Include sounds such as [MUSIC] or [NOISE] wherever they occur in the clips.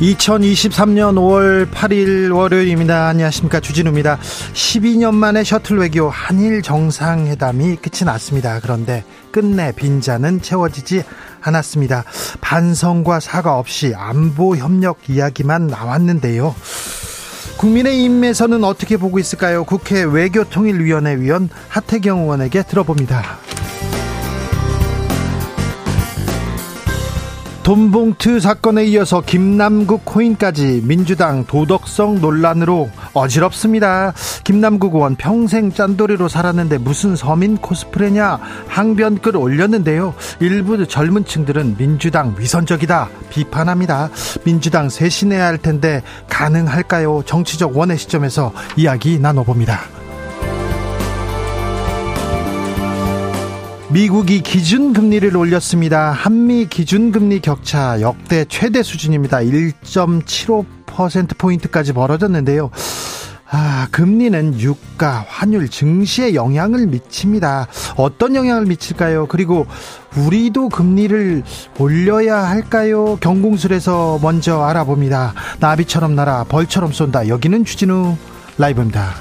2023년 5월 8일 월요일입니다. 안녕하십니까. 주진우입니다. 12년 만에 셔틀 외교 한일 정상회담이 끝이 났습니다. 그런데 끝내 빈자는 채워지지 않았습니다. 반성과 사과 없이 안보 협력 이야기만 나왔는데요. 국민의힘에서는 어떻게 보고 있을까요? 국회 외교통일위원회 위원 하태경 의원에게 들어봅니다. 돈봉투 사건에 이어서 김남국 코인까지 민주당 도덕성 논란으로 어지럽습니다. 김남국 의원 평생 짠돌이로 살았는데 무슨 서민 코스프레냐 항변글 올렸는데요. 일부 젊은 층들은 민주당 위선적이다 비판합니다. 민주당 쇄신해야 할 텐데 가능할까요? 정치적 원의 시점에서 이야기 나눠봅니다. 미국이 기준금리를 올렸습니다. 한미 기준금리 격차 역대 최대 수준입니다. 1.75%포인트까지 벌어졌는데요. 아, 금리는 유가, 환율, 증시에 영향을 미칩니다. 어떤 영향을 미칠까요? 그리고 우리도 금리를 올려야 할까요? 경공술에서 먼저 알아봅니다. 나비처럼 날아 벌처럼 쏜다. 여기는 주진우 라이브입니다.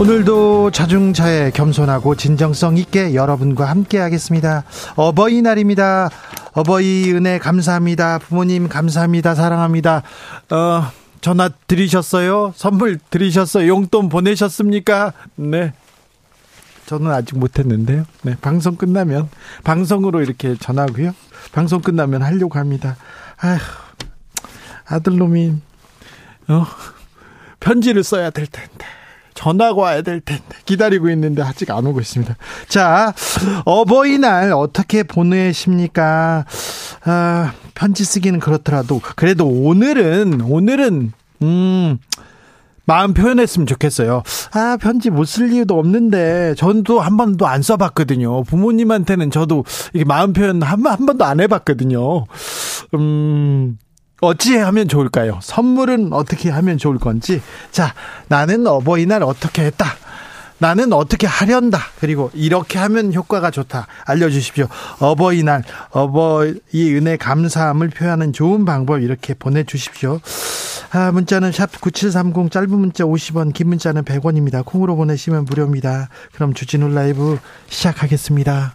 오늘도 자중차에 겸손하고 진정성 있게 여러분과 함께 하겠습니다. 어버이날입니다. 어버이 은혜 감사합니다. 부모님 감사합니다. 사랑합니다. 어, 전화 드리셨어요? 선물 드리셨어요? 용돈 보내셨습니까? 네. 저는 아직 못했는데요. 네. 방송 끝나면, 방송으로 이렇게 전화고요. 방송 끝나면 하려고 합니다. 아휴, 아들놈이, 어, 편지를 써야 될 텐데. 전화가 와야 될 텐데 기다리고 있는데 아직 안 오고 있습니다. 자, 어버이날 어떻게 보내십니까? 아, 편지 쓰기는 그렇더라도 그래도 오늘은 오늘은 음 마음 표현했으면 좋겠어요. 아, 편지 못 쓸 이유도 없는데, 전도 한 번도 안 써봤거든요. 부모님한테는 저도 이게 마음 표현 한, 한 번도 안 해봤거든요. 음, 어찌 하면 좋을까요? 선물은 어떻게 하면 좋을 건지. 자, 나는 어버이날 어떻게 했다. 나는 어떻게 하련다. 그리고 이렇게 하면 효과가 좋다. 알려주십시오. 어버이날, 어버이 은혜 감사함을 표하는 좋은 방법 이렇게 보내주십시오. 아, 문자는 샵 9730 짧은 문자 50원, 긴 문자는 100원입니다. 콩으로 보내시면 무료입니다. 그럼 주진우 라이브 시작하겠습니다.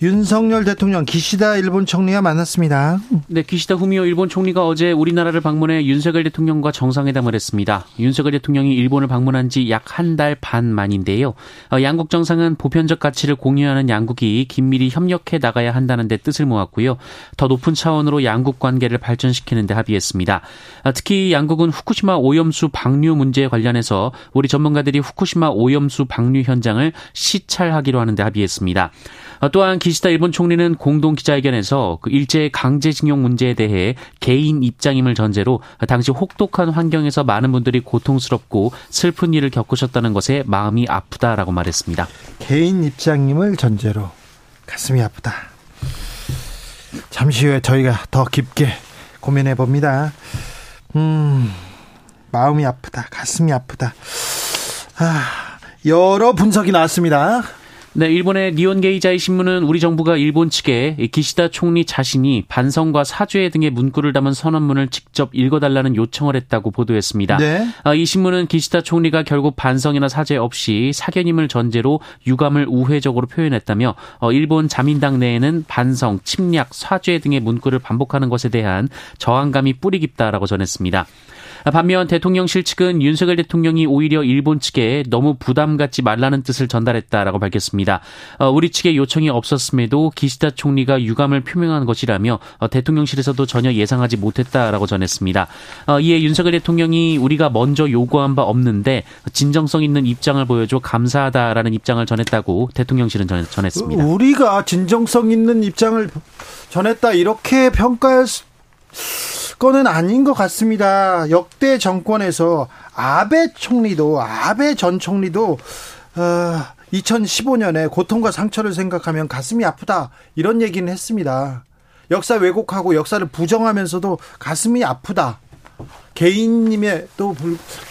윤석열 대통령 기시다 일본 총리와 만났습니다. 네, 기시다 후미오 일본 총리가 어제 우리나라를 방문해 윤석열 대통령과 정상회담을 했습니다. 윤석열 대통령이 일본을 방문한 지 약 한 달 반 만인데요. 어, 양국 정상은 보편적 가치를 공유하는 양국이 긴밀히 협력해 나가야 한다는 데 뜻을 모았고요. 더 높은 차원으로 양국 관계를 발전시키는 데 합의했습니다. 어, 특히 양국은 후쿠시마 오염수 방류 문제에 관련해서 우리 전문가들이 후쿠시마 오염수 방류 현장을 시찰하기로 하는 데 합의했습니다. 어, 또한 기시다 일본 총리는 공동 기자회견에서 그 일제 강제징용 문제에 대해 개인 입장임을 전제로 당시 혹독한 환경에서 많은 분들이 고통스럽고 슬픈 일을 겪으셨다는 것에 마음이 아프다라고 말했습니다. 개인 입장임을 전제로 가슴이 아프다. 잠시 후에 저희가 더 깊게 고민해 봅니다. 음, 마음이 아프다. 가슴이 아프다. 아, 여러 분석이 나왔습니다. 네, 일본의 니온 게이자이 신문은 우리 정부가 일본 측에 기시다 총리 자신이 반성과 사죄 등의 문구를 담은 선언문을 직접 읽어달라는 요청을 했다고 보도했습니다. 네. 아, 이 신문은 기시다 총리가 결국 반성이나 사죄 없이 사견임을 전제로 유감을 우회적으로 표현했다며 어, 일본 자민당 내에는 반성, 침략, 사죄 등의 문구를 반복하는 것에 대한 저항감이 뿌리 깊다라고 전했습니다. 반면 대통령실 측은 윤석열 대통령이 오히려 일본 측에 너무 부담 갖지 말라는 뜻을 전달했다라고 밝혔습니다. 어, 우리 측의 요청이 없었음에도 기시다 총리가 유감을 표명한 것이라며 어, 대통령실에서도 전혀 예상하지 못했다라고 전했습니다. 어, 이에 윤석열 대통령이 우리가 먼저 요구한 바 없는데 진정성 있는 입장을 보여줘 감사하다라는 입장을 전했다고 대통령실은 전했습니다. 우리가 진정성 있는 입장을 전했다 이렇게 평가할 수 거는 아닌 것 같습니다. 역대 정권에서 아베 총리도 아베 전 총리도 어, 2015년에 고통과 상처를 생각하면 가슴이 아프다 이런 얘기는 했습니다. 역사 왜곡하고 역사를 부정하면서도 가슴이 아프다. 개인님의 또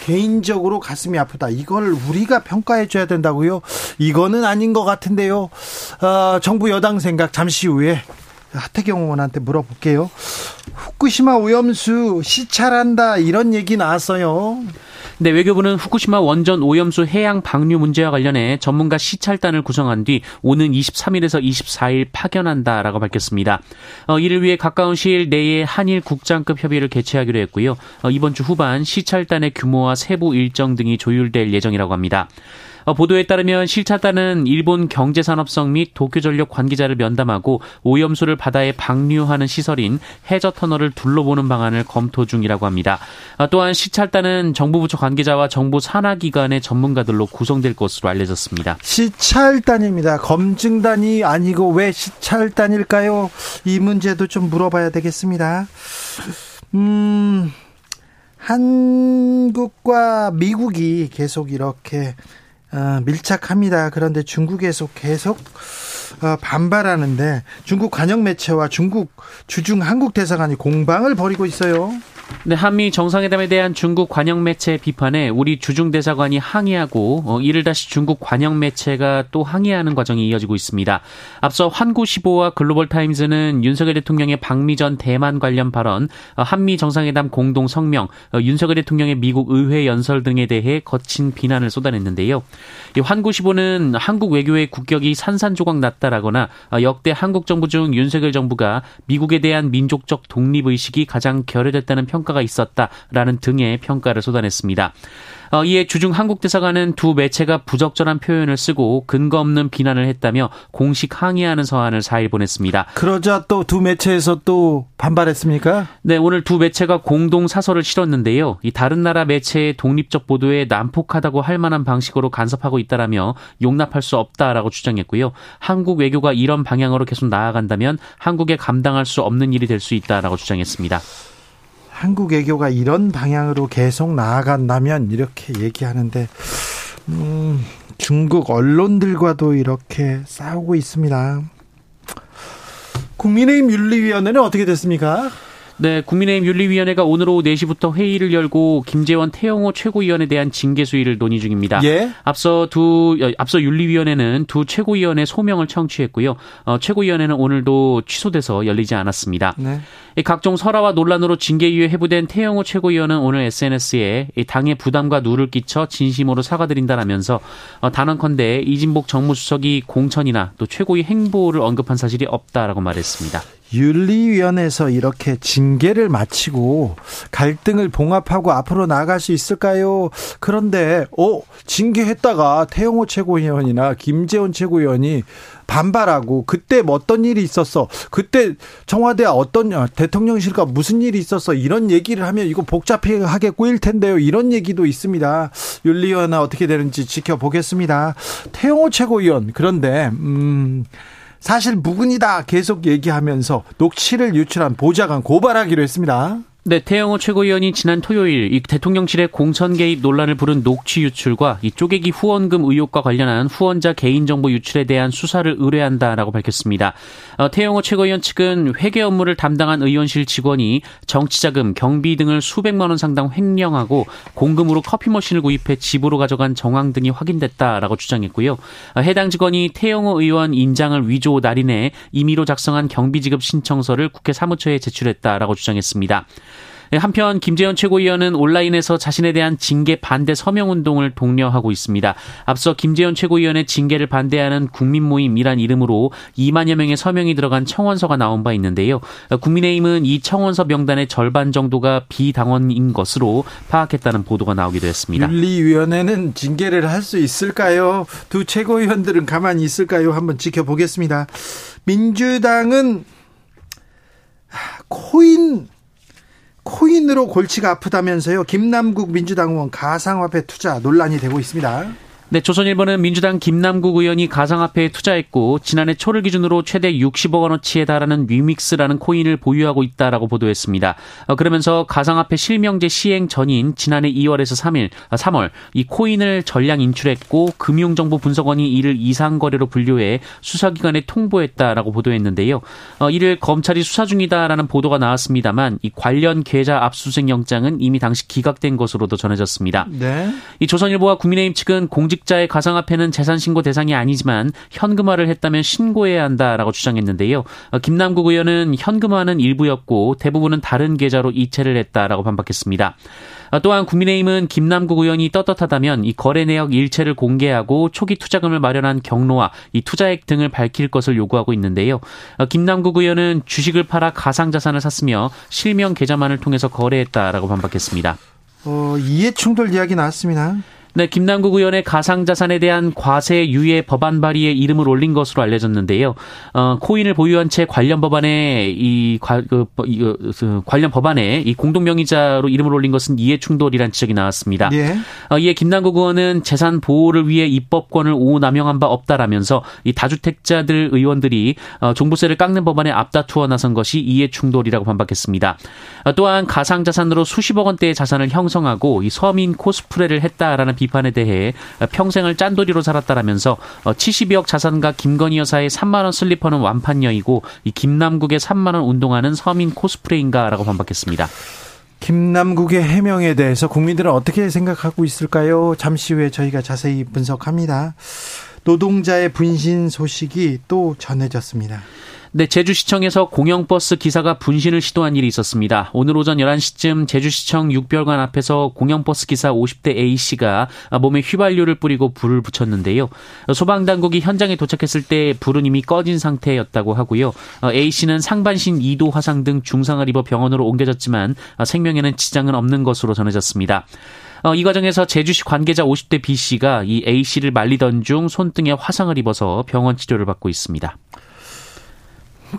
개인적으로 가슴이 아프다. 이걸 우리가 평가해 줘야 된다고요? 이거는 아닌 것 같은데요. 어, 정부 여당 생각 잠시 후에 하태경 의원한테 물어볼게요. 후쿠시마 오염수 시찰한다 이런 얘기 나왔어요. 네, 외교부는 후쿠시마 원전 오염수 해양 방류 문제와 관련해 전문가 시찰단을 구성한 뒤 오는 23일에서 24일 파견한다라고 밝혔습니다. 어, 이를 위해 가까운 시일 내에 한일 국장급 협의를 개최하기로 했고요. 어, 이번 주 후반 시찰단의 규모와 세부 일정 등이 조율될 예정이라고 합니다. 어, 보도에 따르면 실차단은 일본 경제산업성 및 도쿄전력 관계자를 면담하고 오염수를 바다에 방류하는 시설인 해저 터널을 둘러보는 방안을 검토 중이라고 합니다. 어, 또한 시찰단은 정부 부처 관계자와 정부 산하 기관의 전문가들로 구성될 것으로 알려졌습니다. 시찰단입니다. 검증단이 아니고 왜 시찰단일까요? 이 문제도 좀 물어봐야 되겠습니다. 음, 한국과 미국이 계속 이렇게 어, 밀착합니다. 그런데 중국에서 계속 어, 반발하는데 중국 관영 매체와 중국 주중 한국 대사관이 공방을 벌이고 있어요. 네, 한미 정상회담에 대한 중국 관영 매체 비판에 우리 주중 대사관이 항의하고 어, 이를 다시 중국 관영 매체가 또 항의하는 과정이 이어지고 있습니다. 앞서 환구시보와 글로벌 타임즈는 윤석열 대통령의 방미 전 대만 관련 발언, 어, 한미 정상회담 공동 성명, 어, 윤석열 대통령의 미국 의회 연설 등에 대해 거친 비난을 쏟아냈는데요. 이 환구시보는 한국 외교의 국격이 산산조각 났다라거나 어, 역대 한국 정부 중 윤석열 정부가 미국에 대한 민족적 독립 의식이 가장 결여됐다는 평. 평가가 있었다라는 등의 평가를 쏟아냈습니다. 어, 이에 주중 한국 대사관은 두 매체가 부적절한 표현을 쓰고 근거 없는 비난을 했다며 공식 항의하는 서한을 4일 보냈습니다. 그러자 또 두 매체에서 또 반발했습니까? 네, 오늘 두 매체가 공동 사설을 실었는데요. 이 다른 나라 매체의 독립적 보도에 난폭하다고 할 만한 방식으로 간섭하고 있다라며 용납할 수 없다라고 주장했고요. 한국 외교가 이런 방향으로 계속 나아간다면 한국에 감당할 수 없는 일이 될 수 있다라고 주장했습니다. 한국 외교가 이런 방향으로 계속 나아간다면 이렇게 얘기하는데 음, 중국 언론들과도 이렇게 싸우고 있습니다. 국민의힘 윤리위원회는 어떻게 됐습니까? 네, 국민의힘 윤리위원회가 오늘 오후 4시부터 회의를 열고 김재원 태영호 최고위원에 대한 징계 수위를 논의 중입니다. 예? 앞서 두 앞서 윤리위원회는 두 최고위원의 소명을 청취했고요. 어, 최고위원회는 오늘도 취소돼서 열리지 않았습니다. 네. 각종 설화와 논란으로 징계 이후에 해부된 태영호 최고위원은 오늘 SNS에 당의 부담과 누를 끼쳐 진심으로 사과드린다라면서 어, 단언컨대 이진복 정무수석이 공천이나 또 최고위 행보를 언급한 사실이 없다라고 말했습니다. 윤리위원회에서 이렇게 징계를 마치고 갈등을 봉합하고 앞으로 나아갈 수 있을까요? 그런데 어 징계했다가 태영호 최고위원이나 김재원 최고위원이 반발하고 그때 뭐 어떤 일이 있었어? 그때 청와대 어떤 대통령실과 무슨 일이 있었어? 이런 얘기를 하면 이거 복잡하게 꼬일 텐데요. 이런 얘기도 있습니다. 윤리위원회 어떻게 되는지 지켜보겠습니다. 태영호 최고위원 그런데 음 사실 무근이다 계속 얘기하면서 녹취를 유출한 보좌관 고발하기로 했습니다. 네, 태영호 최고위원이 지난 토요일 이 대통령실의 공천 개입 논란을 부른 녹취 유출과 이 쪼개기 후원금 의혹과 관련한 후원자 개인정보 유출에 대한 수사를 의뢰한다라고 밝혔습니다. 어, 태영호 최고위원 측은 회계 업무를 담당한 의원실 직원이 정치자금, 경비 등을 수백만 원 상당 횡령하고 공금으로 커피 머신을 구입해 집으로 가져간 정황 등이 확인됐다라고 주장했고요. 어, 해당 직원이 태영호 의원 인장을 위조 날인해 임의로 작성한 경비지급 신청서를 국회 사무처에 제출했다라고 주장했습니다. 네, 한편 김재현 최고위원은 온라인에서 자신에 대한 징계 반대 서명 운동을 독려하고 있습니다. 앞서 김재현 최고위원의 징계를 반대하는 국민 모임이란 이름으로 2만여 명의 서명이 들어간 청원서가 나온 바 있는데요. 국민의힘은 이 청원서 명단의 절반 정도가 비당원인 것으로 파악했다는 보도가 나오기도 했습니다. 윤리위원회는 징계를 할 수 있을까요? 두 최고위원들은 가만히 있을까요? 한번 지켜보겠습니다. 민주당은 코인 코인으로 골치가 아프다면서요. 김남국 민주당 의원 가상화폐 투자 논란이 되고 있습니다. 네, 조선일보는 민주당 김남국 의원이 가상화폐에 투자했고 지난해 초를 기준으로 최대 60억 원어치에 달하는 위믹스라는 코인을 보유하고 있다라고 보도했습니다. 어, 그러면서 가상화폐 실명제 시행 전인 지난해 2월에서 3일, 3월 아, 이 코인을 전량 인출했고 금융정보 분석원이 이를 이상 거래로 분류해 수사기관에 통보했다라고 보도했는데요. 어, 이를 검찰이 수사 중이다라는 보도가 나왔습니다만 이 관련 계좌 압수수색 영장은 이미 당시 기각된 것으로도 전해졌습니다. 네. 이 조선일보와 국민의힘 측은 공직 공직자의 가상화폐는 재산 신고 대상이 아니지만 현금화를 했다면 신고해야 한다라고 주장했는데요. 어, 김남국 의원은 현금화는 일부였고 대부분은 다른 계좌로 이체를 했다라고 반박했습니다. 어, 또한 국민의힘은 김남국 의원이 떳떳하다면 이 거래 내역 일체를 공개하고 초기 투자금을 마련한 경로와 이 투자액 등을 밝힐 것을 요구하고 있는데요. 어, 김남국 의원은 주식을 팔아 가상자산을 샀으며 실명 계좌만을 통해서 거래했다라고 반박했습니다. 어, 이해 충돌 이야기 나왔습니다. 네, 김남국 의원의 가상자산에 대한 과세 유예 법안 발의에 이름을 올린 것으로 알려졌는데요. 어, 코인을 보유한 채 관련 법안에 이, 과, 그, 이 그, 관련 법안에 이 공동명의자로 이름을 올린 것은 이해 충돌이란 지적이 나왔습니다. 예. 어, 이에 김남국 의원은 재산 보호를 위해 입법권을 오남용한 바 없다라면서 이 다주택자들 의원들이 어, 종부세를 깎는 법안에 앞다투어 나선 것이 이해 충돌이라고 반박했습니다. 어, 또한 가상자산으로 수십억 원대의 자산을 형성하고 이 서민 코스프레를 했다라는 비판 에 대해 평생을 짠돌이로 살았다라면서 70억 자산가 김건희 여사의 3만 원 슬리퍼는 완판녀이고 이 김남국의 3만 원 운동화는 서민 코스프레인가라고 반박했습니다. 김남국의 해명에 대해서 국민들은 어떻게 생각하고 있을까요? 잠시 후에 저희가 자세히 분석합니다. 노동자의 분신 소식이 또 전해졌습니다. 네, 제주시청에서 공영버스 기사가 분신을 시도한 일이 있었습니다. 오늘 오전 11시쯤 제주시청 6별관 앞에서 공영버스 기사 50대 A씨가 몸에 휘발유를 뿌리고 불을 붙였는데요. 소방당국이 현장에 도착했을 때 불은 이미 꺼진 상태였다고 하고요. A씨는 상반신 2도 화상 등 중상을 입어 병원으로 옮겨졌지만 생명에는 지장은 없는 것으로 전해졌습니다. 이 과정에서 제주시 관계자 50대 B씨가 이 A씨를 말리던 중 손등에 화상을 입어서 병원 치료를 받고 있습니다.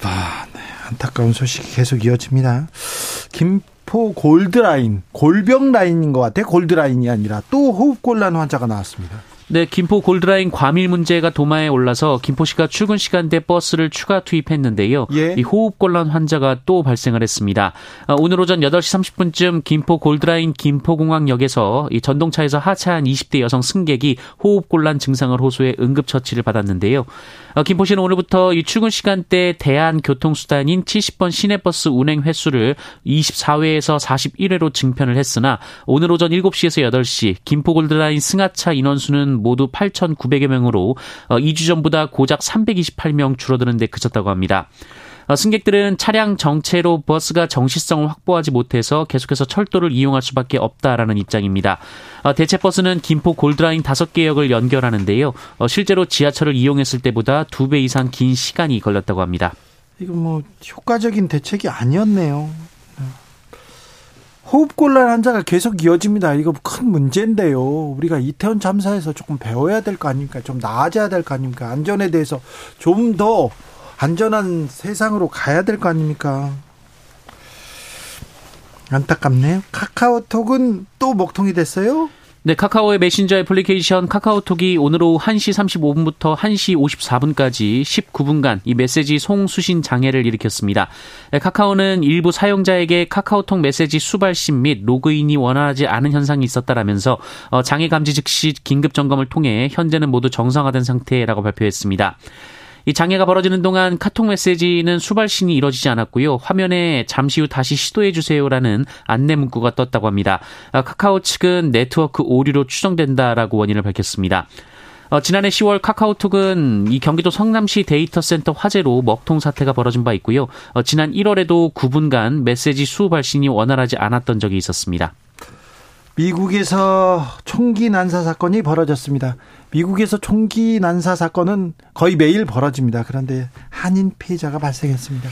아, 네. 안타까운 소식이 계속 이어집니다. 김포 골드라인, 골병 라인인 것 같아요. 골드라인이 아니라 또 호흡곤란 환자가 나왔습니다. 네, 김포 골드라인 과밀 문제가 도마에 올라서 김포시가 출근 시간대 버스를 추가 투입했는데요. 예. 이 호흡곤란 환자가 또 발생을 했습니다. 어, 오늘 오전 8시 30분쯤 김포 골드라인 김포공항역에서 이 전동차에서 하차한 20대 여성 승객이 호흡곤란 증상을 호소해 응급처치를 받았는데요. 어, 김포시는 오늘부터 이 출근 시간대 대한교통수단인 70번 시내버스 운행 횟수를 24회에서 41회로 증편을 했으나 오늘 오전 7시에서 8시 김포 골드라인 승하차 인원수는 모두 8,900여 명으로 2주 어, 전보다 고작 328명 줄어드는 데 그쳤다고 합니다. 어, 승객들은 차량 정체로 버스가 정시성을 확보하지 못해서 계속해서 철도를 이용할 수밖에 없다라는 입장입니다. 어, 대체 버스는 김포 골드라인 5개 역을 연결하는데요. 실제로 지하철을 이용했을 때보다 2배 이상 긴 시간이 걸렸다고 합니다. 이거 뭐 효과적인 대책이 아니었네요. 호흡곤란 환자가 계속 이어집니다. 이거 큰 문제인데요. 우리가 이태원 참사에서 조금 배워야 될 거 아닙니까? 좀 나아져야 될 거 아닙니까? 안전에 대해서 좀 더 안전한 세상으로 가야 될 거 아닙니까? 안타깝네요. 카카오톡은 또 먹통이 됐어요? 네, 카카오의 메신저 애플리케이션 카카오톡이 오늘 오후 1시 35분부터 1시 54분까지 19분간 이 메시지 송수신 장애를 일으켰습니다. 네, 카카오는 일부 사용자에게 카카오톡 메시지 수발신 및 로그인이 원활하지 않은 현상이 있었다라면서 어, 장애 감지 즉시 긴급 점검을 통해 현재는 모두 정상화된 상태라고 발표했습니다. 이 장애가 벌어지는 동안 카톡 메시지는 수발신이 이뤄지지 않았고요. 화면에 잠시 후 다시 시도해 주세요라는 안내 문구가 떴다고 합니다. 아, 카카오 측은 네트워크 오류로 추정된다라고 원인을 밝혔습니다. 어, 지난해 10월 카카오톡은 이 경기도 성남시 데이터 센터 화재로 먹통 사태가 벌어진 바 있고요. 어, 지난 1월에도 9분간 메시지 수 발신이 원활하지 않았던 적이 있었습니다. 미국에서 총기 난사 사건이 벌어졌습니다. 미국에서 총기 난사 사건은 거의 매일 벌어집니다. 그런데 한인 피해자가 발생했습니다.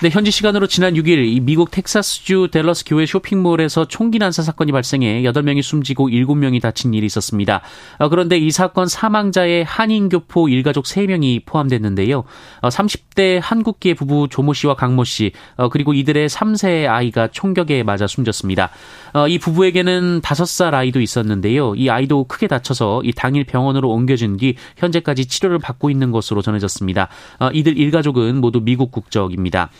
네, 현지 시간으로 지난 6일 미국 텍사스주 델러스 교회 쇼핑몰에서 총기 난사 사건이 발생해 8명이 숨지고 7명이 다친 일이 있었습니다. 어, 그런데 이 사건 사망자의 한인 교포 일가족 3명이 포함됐는데요. 30대 어, 한국계 부부 조모 씨와 강모 씨, 어, 그리고 이들의 3세 아이가 총격에 맞아 숨졌습니다. 이 부부에게는 5살 아이도 있었는데요. 이 아이도 크게 다쳐서 이 당일 병원으로 옮겨진 뒤 현재까지 치료를 받고 있는 것으로 전해졌습니다. 이들 일가족은 모두 미국 국적입니다.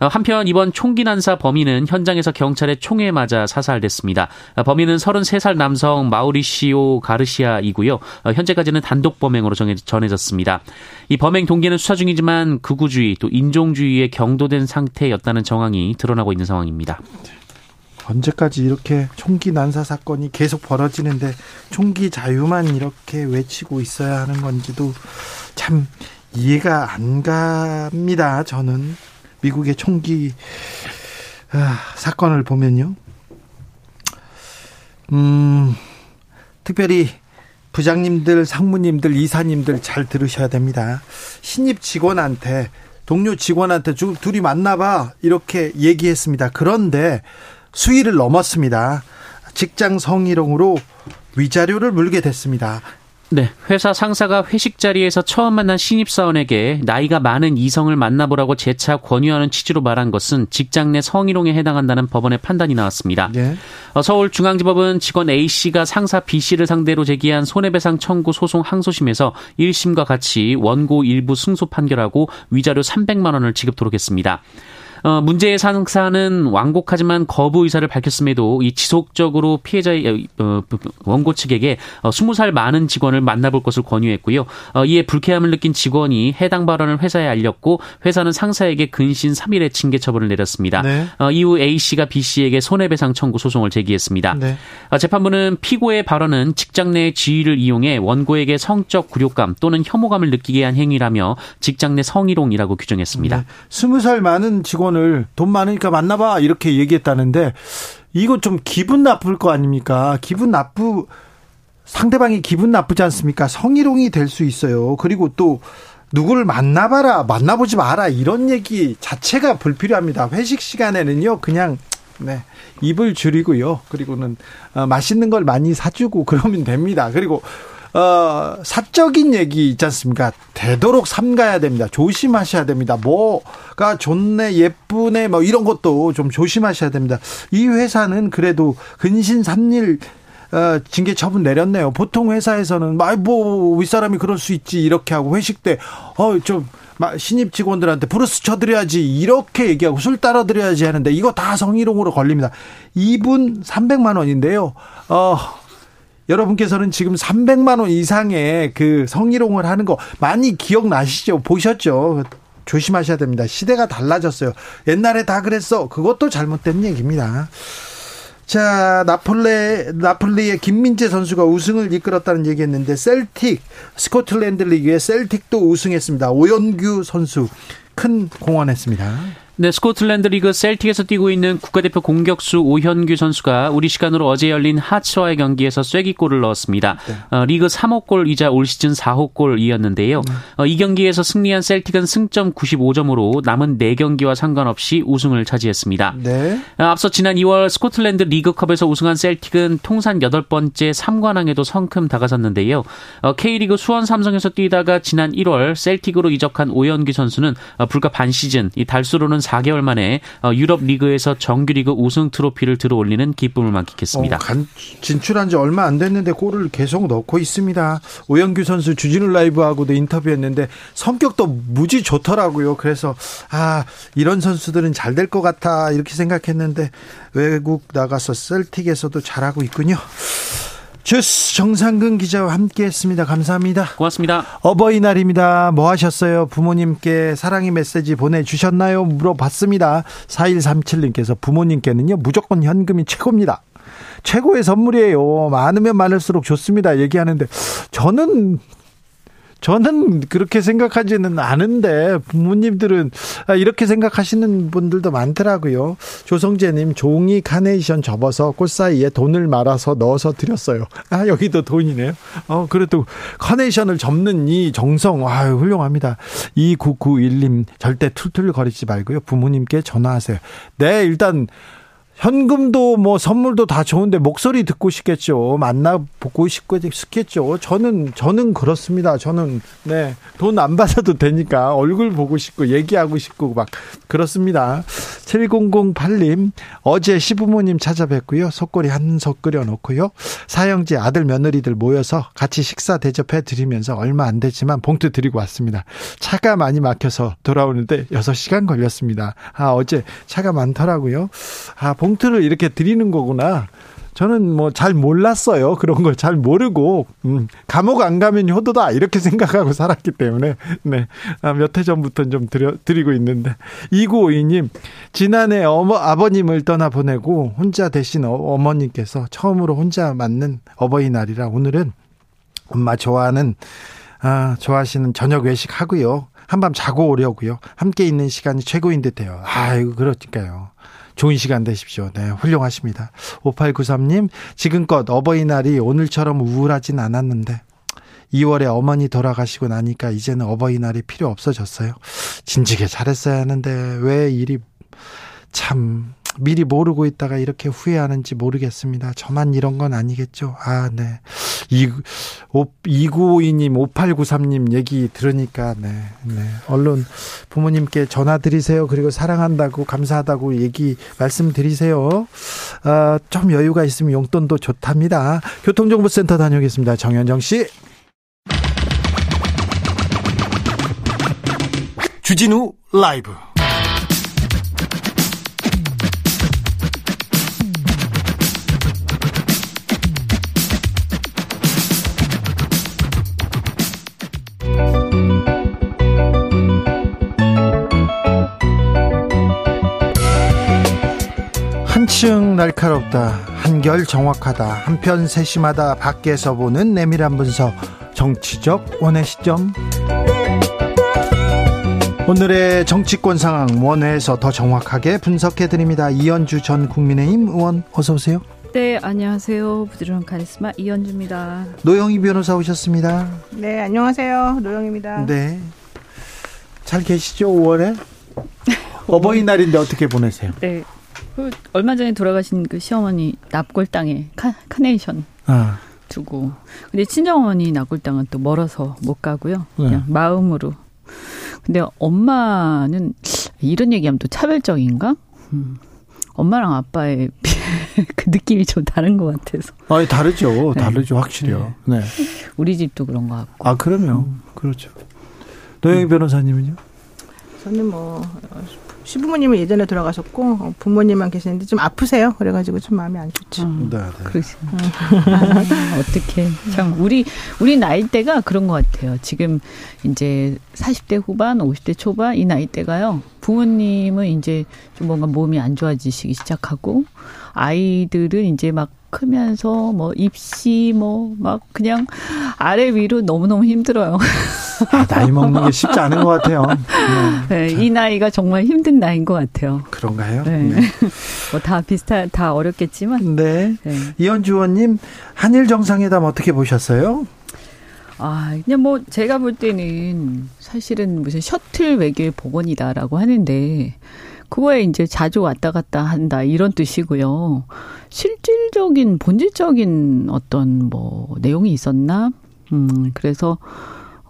어, 한편 이번 총기 난사 범인은 현장에서 경찰의 총에 맞아 사살됐습니다. 어, 범인은 33살 남성 마우리시오 가르시아이고요. 어, 현재까지는 단독 범행으로 전해졌습니다. 이 범행 동기는 수사 중이지만 극우주의 또 인종주의에 경도된 상태였다는 정황이 드러나고 있는 상황입니다. 언제까지 이렇게 총기 난사 사건이 계속 벌어지는데 총기 자유만 이렇게 외치고 있어야 하는 건지도 참 이해가 안 갑니다. 저는 미국의 총기 아, 사건을 보면요. 음, 특별히 부장님들, 상무님들, 이사님들 잘 들으셔야 됩니다. 신입 직원한테 동료 직원한테 둘이 만나봐 이렇게 얘기했습니다. 그런데 수위를 넘었습니다. 직장 성희롱으로 위자료를 물게 됐습니다. 네, 회사 상사가 회식 자리에서 처음 만난 신입사원에게 나이가 많은 이성을 만나보라고 재차 권유하는 취지로 말한 것은 직장 내 성희롱에 해당한다는 법원의 판단이 나왔습니다. 네. 서울중앙지법은 직원 A씨가 상사 B씨를 상대로 제기한 손해배상 청구 소송 항소심에서 1심과 같이 원고 일부 승소 판결하고 위자료 300만 원을 지급토록 했습니다. 어, 문제의 상사는 완곡하지만 거부 의사를 밝혔음에도 이 지속적으로 피해자의 어, 원고 측에게 어, 20살 많은 직원을 만나볼 것을 권유했고요. 어, 이에 불쾌함을 느낀 직원이 해당 발언을 회사에 알렸고 회사는 상사에게 근신 3일의 징계 처분을 내렸습니다. 네. 어, 이후 A 씨가 B 씨에게 손해배상 청구 소송을 제기했습니다. 네. 어, 재판부는 피고의 발언은 직장 내 지위를 이용해 원고에게 성적 굴욕감 또는 혐오감을 느끼게 한 행위라며 직장 내 성희롱이라고 규정했습니다. 네. 20살 많은 직원 직원을 돈 많으니까 만나봐 이렇게 얘기했다는데 이거 좀 기분 나쁠 거 아닙니까? 기분 나쁘 상대방이 기분 나쁘지 않습니까? 성희롱이 될 수 있어요. 그리고 또 누구를 만나봐라, 만나보지 마라 이런 얘기 자체가 불필요합니다. 회식 시간에는요, 그냥 네 입을 줄이고요. 그리고는 어, 맛있는 걸 많이 사주고 그러면 됩니다. 그리고 어, 사적인 얘기 있지 않습니까? 되도록 삼가야 됩니다. 조심하셔야 됩니다. 뭐가 좋네, 예쁘네, 뭐 이런 것도 좀 조심하셔야 됩니다. 이 회사는 그래도 근신 삼일 어, 징계 처분 내렸네요. 보통 회사에서는 뭐 윗사람이 그럴 수 있지 이렇게 하고 회식 때 어 좀 신입 직원들한테 브루스 쳐드려야지 이렇게 얘기하고 술 따라드려야지 하는데 이거 다 성희롱으로 걸립니다. 2분 300만 원인데요. 어 여러분께서는 지금 300만 원 이상의 그 성희롱을 하는 거 많이 기억나시죠? 보셨죠? 조심하셔야 됩니다. 시대가 달라졌어요. 옛날에 다 그랬어. 그것도 잘못된 얘기입니다. 자, 나폴레, 나폴리의 김민재 선수가 우승을 이끌었다는 얘기했는데, 셀틱, 스코틀랜드 리그의 셀틱도 우승했습니다. 오현규 선수 큰 공헌했습니다. 네, 스코틀랜드 리그 셀틱에서 뛰고 있는 국가대표 공격수 오현규 선수가 우리 시간으로 어제 열린 하츠와의 경기에서 쐐기골을 넣었습니다. 네. 어, 리그 3호 골이자 올 시즌 4호 골이었는데요. 네. 어, 이 경기에서 승리한 셀틱은 승점 95점으로 남은 4경기와 상관없이 우승을 차지했습니다. 네. 어, 앞서 지난 2월 스코틀랜드 리그컵에서 우승한 셀틱은 통산 8번째 3관왕에도 성큼 다가섰는데요. 어, K리그 수원 삼성에서 뛰다가 지난 1월 셀틱으로 이적한 오현규 선수는 어, 불과 반 시즌 이 달수로는 4개월 만에 어, 유럽 리그에서 정규리그 우승 트로피를 들어올리는 기쁨을 만끽했습니다. 어, 간, 진출한 지 얼마 안 됐는데 골을 계속 넣고 있습니다. 오영규 선수 주진우 라이브하고도 인터뷰했는데 성격도 무지 좋더라고요. 그래서 아 이런 선수들은 잘 될 것 같아 이렇게 생각했는데 외국 나가서 셀틱에서도 잘하고 있군요. 주스 정상근 기자와 함께했습니다. 감사합니다. 고맙습니다. 어버이날입니다. 뭐 하셨어요? 부모님께 사랑의 메시지 보내주셨나요? 물어봤습니다. 4137님께서 부모님께는요 무조건 현금이 최고입니다. 최고의 선물이에요. 많으면 많을수록 좋습니다. 얘기하는데 저는 저는 그렇게 생각하지는 않은데 부모님들은 이렇게 생각하시는 분들도 많더라고요. 조성재님 종이 카네이션 접어서 꽃 사이에 돈을 말아서 넣어서 드렸어요. 아 여기도 돈이네요. 어 그래도 카네이션을 접는 이 정성 아 훌륭합니다. 2991님 절대 툴툴거리지 말고요. 부모님께 전화하세요. 네 일단 현금도 뭐 선물도 다 좋은데 목소리 듣고 싶겠죠. 만나 보고 싶겠죠. 저는 저는 그렇습니다. 저는 네. 돈 안 받아도 되니까 얼굴 보고 싶고 얘기하고 싶고 막 그렇습니다. 7008님 어제 시부모님 찾아뵙고요. 속꼬리 한석 끓여 놓고요. 사형제 아들 며느리들 모여서 같이 식사 대접해 드리면서 얼마 안 됐지만 봉투 드리고 왔습니다. 차가 많이 막혀서 돌아오는데 6시간 걸렸습니다. 아 어제 차가 많더라고요. 아 봉 투를 이렇게 드리는 거구나. 저는 뭐 잘 몰랐어요. 그런 걸 잘 모르고 음, 감옥 안 가면 효도다 이렇게 [LAUGHS] 생각하고 살았기 때문에 네. 아, 몇해 전부터 좀 드려, 드리고 있는데 2952님 지난해 어머 아버님을 떠나 보내고 혼자 대신 어, 어머님께서 처음으로 혼자 맞는 어버이날이라 오늘은 엄마 좋아하는 아, 좋아하시는 저녁 외식 하고요. 한밤 자고 오려고요. 함께 있는 시간이 최고인 듯해요. 아이고 그러니까요. 좋은 시간 되십시오. 네, 훌륭하십니다. 5893님, 지금껏 어버이날이 오늘처럼 우울하진 않았는데, 2월에 어머니 돌아가시고 나니까 이제는 어버이날이 필요 없어졌어요. 진지게 잘했어야 하는데, 왜 일이 참 미리 모르고 있다가 이렇게 후회하는지 모르겠습니다. 저만 이런 건 아니겠죠. 아, 네. 2952님, 5893님 얘기 들으니까, 네, 네. 얼른 부모님께 전화 드리세요. 그리고 사랑한다고, 감사하다고 얘기 말씀 드리세요. 아, 좀 여유가 있으면 용돈도 좋답니다. 교통정보센터 다녀오겠습니다. 정현정 씨. 주진우 라이브. 층 날카롭다 한결 정확하다 한편 세심하다 밖에서 보는 내밀한 분석 정치적 원의 시점. 오늘의 정치권 상황 원회에서 더 정확하게 분석해 드립니다. 이현주 전 국민의힘 의원 어서 오세요. 네 안녕하세요. 부드러운 카리스마 이현주입니다. 노영희 변호사 오셨습니다. 네 안녕하세요. 노영입니다. 네 잘 계시죠 5월에? [LAUGHS] 어버이날인데 어떻게 보내세요? 네 그 얼마 전에 돌아가신 그 시어머니 납골당에 카, 카네이션 아. 두고 근데 친정 어머니 납골당은 또 멀어서 못 가고요. 그냥 네. 마음으로. 근데 엄마는 이런 얘기하면 또 차별적인가? 음. 엄마랑 아빠의 [LAUGHS] 그 느낌이 좀 다른 것 같아서. 아, 다르죠. 네. 다르죠. 확실히요. 네. 네. 우리 집도 그런 것 같고. 아, 그러면 음. 그렇죠. 노영희 음. 변호사님은요? 저는 뭐 시부모님은 예전에 돌아가셨고 어, 부모님만 계시는데 좀 아프세요. 그래가지고 좀 마음이 안 좋죠. 음, 네, 네. 그러시. 아, 어떻게 참 우리 우리 나이대가 그런 것 같아요. 지금 이제 40대 후반, 50대 초반 이 나이대가요. 부모님은 이제 좀 뭔가 몸이 안 좋아지시기 시작하고 아이들은 이제 막 크면서 뭐 입시 뭐 막 그냥 아래 위로 너무너무 힘들어요. [LAUGHS] 아, 나이 먹는 게 쉽지 않은 것 같아요. [LAUGHS] 네, 이 나이가 정말 힘든 나이인 것 같아요. 그런가요? 네. 네. [LAUGHS] 뭐다 비슷한, 다 어렵겠지만. 네. 네. 이현주 의원님, 한일 정상회담 어떻게 보셨어요? 아, 그냥 뭐 제가 볼 때는 사실은 무슨 셔틀 외교의 복원이다라고 하는데 그거에 이제 자주 왔다 갔다 한다 이런 뜻이고요. 실질적인 본질적인 어떤 뭐 내용이 있었나? 음, 그래서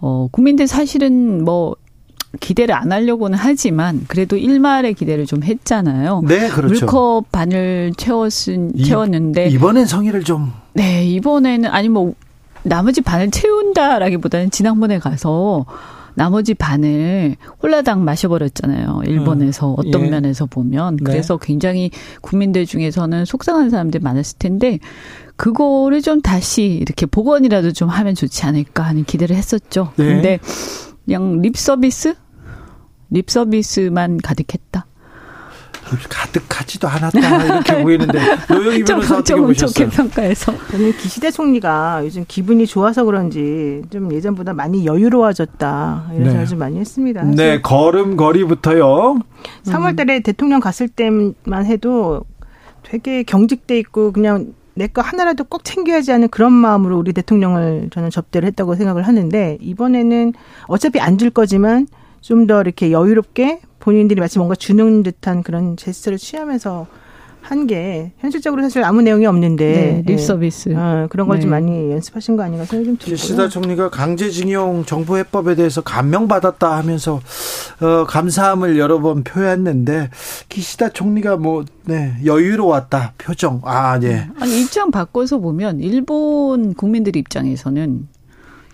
어 국민들 사실은 뭐 기대를 안 하려고는 하지만 그래도 일말의 기대를 좀 했잖아요. 네, 그렇죠. 물컵 반을 채웠은 이- 채웠는데 이번엔 성의를 좀 네, 이번에는 아니 뭐 나머지 반을 채운다라기보다는 지난번에 가서 나머지 반을 홀라당 마셔버렸잖아요. 일본에서 음, 어떤 예. 면에서 보면. 네. 그래서 굉장히 국민들 중에서는 속상한 사람들이 많았을 텐데 그거를 좀 다시 이렇게 복원이라도 좀 하면 좋지 않을까 하는 기대를 했었죠. 네. 근데 그냥 립 서비스? 립 서비스만 가득했다. 가득하지도 않았다 이렇게 [LAUGHS] 보이는데 노영희 변호사 어떻게 보셨어요? 평가해서. 저는 기시대 총리가 요즘 기분이 좋아서 그런지 좀 예전보다 많이 여유로워졌다 이런 네. 생각을 좀 많이 했습니다. 네, 걸음걸이부터요. 3월달에 대통령 갔을 때만 해도 되게 경직돼 있고 그냥 내 거 하나라도 꼭 챙겨야지 하는 그런 마음으로 우리 대통령을 저는 접대를 했다고 생각을 하는데 이번에는 어차피 안 줄 거지만 좀 더 이렇게 여유롭게 본인들이 마치 뭔가 주는 듯한 그런 제스처를 취하면서 한 게 현실적으로 사실 아무 내용이 없는데 네, 립 예. 서비스. 어, 그런 걸좀 네. 많이 연습하신 거 아닌가 생각이 좀 들고요. 기시다 총리가 강제징용 정부해법에 대해서 감명받았다 하면서 어, 감사함을 여러 번 표했는데 기시다 총리가 뭐 네, 여유로웠다 표정 아 예. 아니 입장 바꿔서 보면 일본 국민들 입장에서는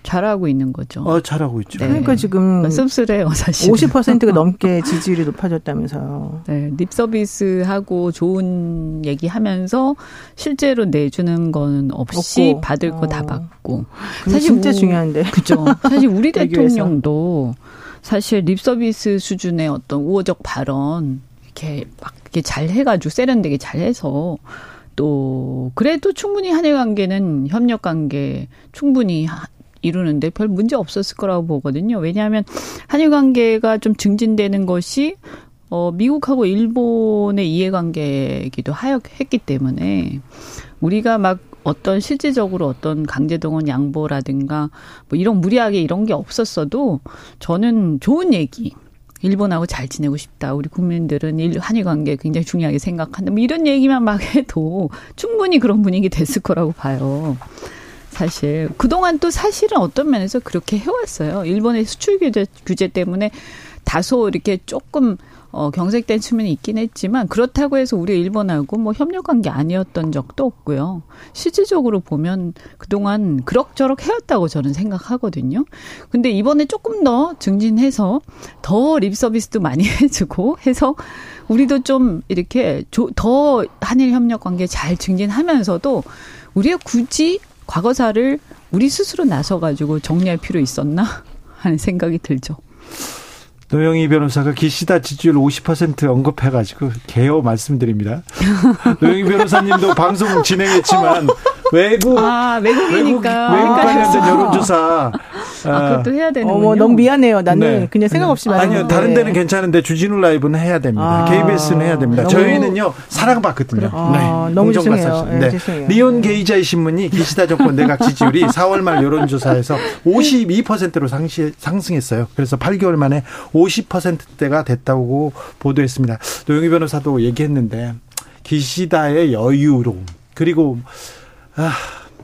잘하고 있는 거죠. 어 잘하고 있죠. 네. 그러니까 지금 씁쓸해요 사실. 50%가 [LAUGHS] 넘게 지지율이 높아졌다면서요. 네, 립 서비스하고 좋은 얘기하면서 실제로 내주는 거는 없이 없고. 받을 거다 어. 받고. 그게 진짜 우- 중요한데. 그죠. 사실 우리. [LAUGHS] 대통령도 사실 립 서비스 수준의 어떤 우호적 발언 이렇게 막 이렇게 잘 해가지고 세련되게 잘 해서 또 그래도 충분히 한일 관계는 협력 관계 충분히 하- 이루는데 별 문제 없었을 거라고 보거든요. 왜냐하면 한일 관계가 좀 증진되는 것이 어 미국하고 일본의 이해관계이기도 하였기 때문에 우리가 막 어떤 실질적으로 어떤 강제동원 양보라든가 뭐 이런 무리하게 이런 게 없었어도 저는 좋은 얘기 일본하고 잘 지내고 싶다. 우리 국민들은 일, 한일 관계 굉장히 중요하게 생각한다. 뭐 이런 얘기만 막 해도 충분히 그런 분위기 됐을 거라고 봐요. 사실 그동안 또 사실은 어떤 면에서 그렇게 해왔어요. 일본의 수출 규제, 규제 때문에 다소 이렇게 조금 어, 경색된 측면이 있긴 했지만 그렇다고 해서 우리 일본하고 뭐 협력한 게 아니었던 적도 없고요. 실질적으로 보면 그동안 그럭저럭 해왔다고 저는 생각하거든요. 근데 이번에 조금 더 증진해서 더 립 서비스도 많이 [LAUGHS] 해주고 해서 우리도 좀 이렇게 조- 더 한일 협력 관계 잘 증진하면서도 우리가 굳이 과거사를 우리 스스로 나서 가지고 정리할 필요 있었나 [LAUGHS] 하는 생각이 들죠. 노영희 변호사가 기시다 지지율 50% 언급해가지고 개요 말씀드립니다. [LAUGHS] 노영희 변호사님도 방송 진행했지만 [LAUGHS] 외국 아 외국 외국이니까 외국 관련된 헷갈렸어. 여론조사 아, 그것도 해야 되는군요. 어머 너무 미안해요. 나는 네. 그냥 생각 없이 말했는데. 아니요 다른 데는 괜찮은데 주진우 라이브는 해야 됩니다. 아, KBS는 해야 됩니다. 너무- 저희는요 사랑받거든요. 아, 너무 공정 죄송해요. 네, 죄송해요. 리온 게이자의 신문이 기시다 정권 내각 지지율이 4월 [LAUGHS] 말 여론조사에서 52%로 상시, 상승했어요. 그래서 8개월 만에 50%대가 됐다고 보도했습니다. 노영희 변호사도 얘기했는데 기시다의 여유로움 그리고 아,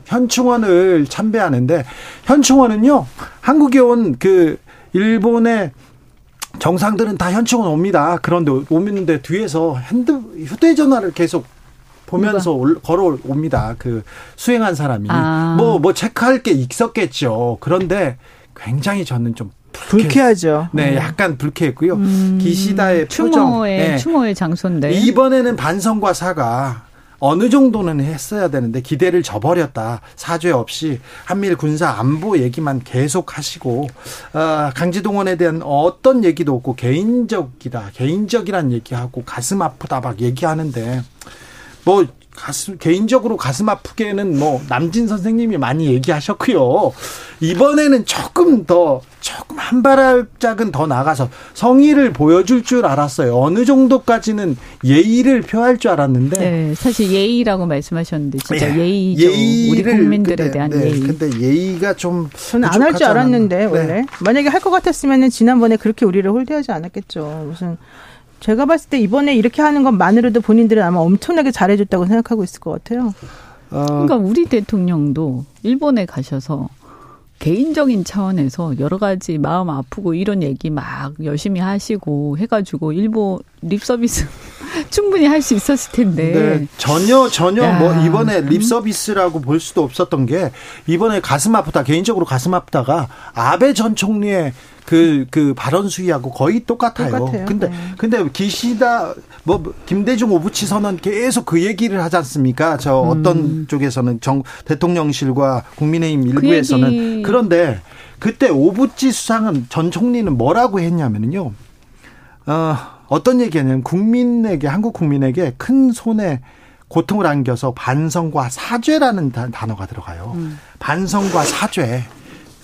현충원을 참배하는데 현충원은요 한국에 온 그 일본의 정상들은 다 현충원 옵니다. 그런데 오는데 뒤에서 핸드 휴대전화를 계속 보면서 올- 걸어옵니다. 그 수행한 사람이 아. 뭐뭐 체크할 게 있었겠죠. 그런데 굉장히 저는 좀 불쾌- 불쾌하죠. 네, 약간 불쾌했고요. 음, 기시다의 표정. 추모의 네. 추모의 장소인데 이번에는 반성과 사과 어느 정도는 했어야 되는데 기대를 저버렸다. 사죄 없이 한미일 군사 안보 얘기만 계속 하시고 어, 강제동원에 대한 어떤 얘기도 없고 개인적이다. 개인적이란 얘기하고 가슴 아프다 막 얘기하는데 뭐 가슴 개인적으로 가슴 아프게는 뭐 남진 선생님이 많이 얘기하셨고요. 이번에는 조금 더 조금 한 발짝은 더 나가서 성의를 보여줄 줄 알았어요. 어느 정도까지는 예의를 표할 줄 알았는데 네, 사실 예의라고 말씀하셨는데 진짜 예, 예의죠. 우리 예의를 국민들에 근데, 대한 네, 예의. 근데 예의가 좀 저는 안 할 줄 알았는데 않았나. 원래 네. 만약에 할 것 같았으면은 지난번에 그렇게 우리를 홀대하지 않았겠죠. 무슨 제가 봤을 때 이번에 이렇게 하는 것만으로도 본인들은 아마 엄청나게 잘해줬다고 생각하고 있을 것 같아요. 어, 그러니까 우리 대통령도 일본에 가셔서 개인적인 차원에서 여러 가지 마음 아프고 이런 얘기 막 열심히 하시고 해가지고 일본 립 서비스 [LAUGHS] 충분히 할 수 있었을 텐데. 네, 전혀 전혀 야. 뭐 이번에 립 서비스라고 볼 수도 없었던 게 이번에 가슴 아프다 개인적으로 가슴 아프다가 아베 전 총리의 그, 그 발언 수위하고 거의 똑같아요. 똑같아요. 근데, 네. 근데 기시다, 뭐, 김대중 오부치 선언 계속 그 얘기를 하지 않습니까? 저 음. 어떤 쪽에서는 정, 대통령실과 국민의힘 그 일부에서는. 그 그런데 그때 오부치 수상은 전 총리는 뭐라고 했냐면요. 어, 어떤 얘기냐면 국민에게, 한국 국민에게 큰 손에 고통을 안겨서 반성과 사죄라는 단어가 들어가요. 음. 반성과 사죄.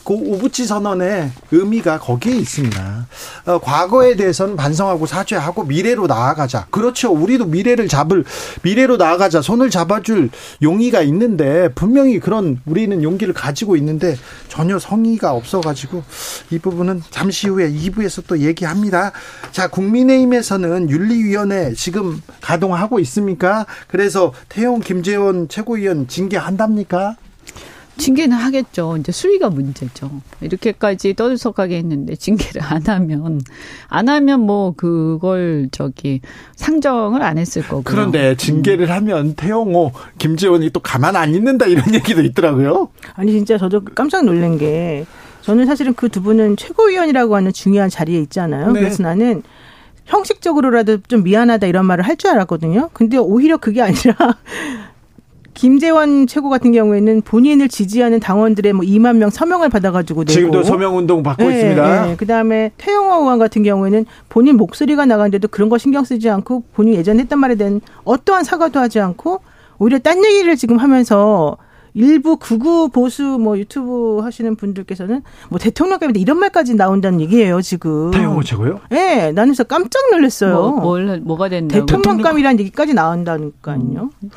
그 오부치 선언의 의미가 거기에 있습니다. 어, 과거에 대해서는 반성하고 사죄하고 미래로 나아가자. 그렇죠. 우리도 미래를 잡을 미래로 나아가자. 손을 잡아줄 용의가 있는데 분명히 그런 우리는 용기를 가지고 있는데 전혀 성의가 없어가지고 이 부분은 잠시 후에 2부에서 또 얘기합니다. 자, 국민의힘에서는 윤리위원회 지금 가동하고 있습니까? 그래서 태용 김재원 최고위원 징계한답니까? 징계는 하겠죠. 이제 수위가 문제죠. 이렇게까지 떠들썩하게 했는데 징계를 안 하면 안 하면 뭐 그걸 저기 상정을 안 했을 거고. 그런데 징계를 음. 하면 태영호, 김재원이 또 가만 안 있는다 이런 [LAUGHS] 얘기도 있더라고요. 아니 진짜 저도 깜짝 놀란 게 저는 사실은 그 두 분은 최고위원이라고 하는 중요한 자리에 있잖아요. 네. 그래서 나는 형식적으로라도 좀 미안하다 이런 말을 할 줄 알았거든요. 근데 오히려 그게 아니라 김재원 최고 같은 경우에는 본인을 지지하는 당원들의 뭐 2만 명 서명을 받아가지고 내고 지금도 서명 운동 받고 네, 있습니다. 네. 그다음에 태영호 의원 같은 경우에는 본인 목소리가 나가는데도 그런 거 신경 쓰지 않고 본인 예전에 했던 말에 대한 어떠한 사과도 하지 않고 오히려 딴 얘기를 지금 하면서 일부 극우 보수 뭐 유튜브 하시는 분들께서는 뭐 대통령감인데 이런 말까지 나온다는 얘기예요 지금. 태영호 최고요? 예, 네, 나는 진짜 깜짝 놀랐어요. 뭐, 뭘 뭐가 됐나? 대통령감이라는 얘기까지 나온다니까요. 음.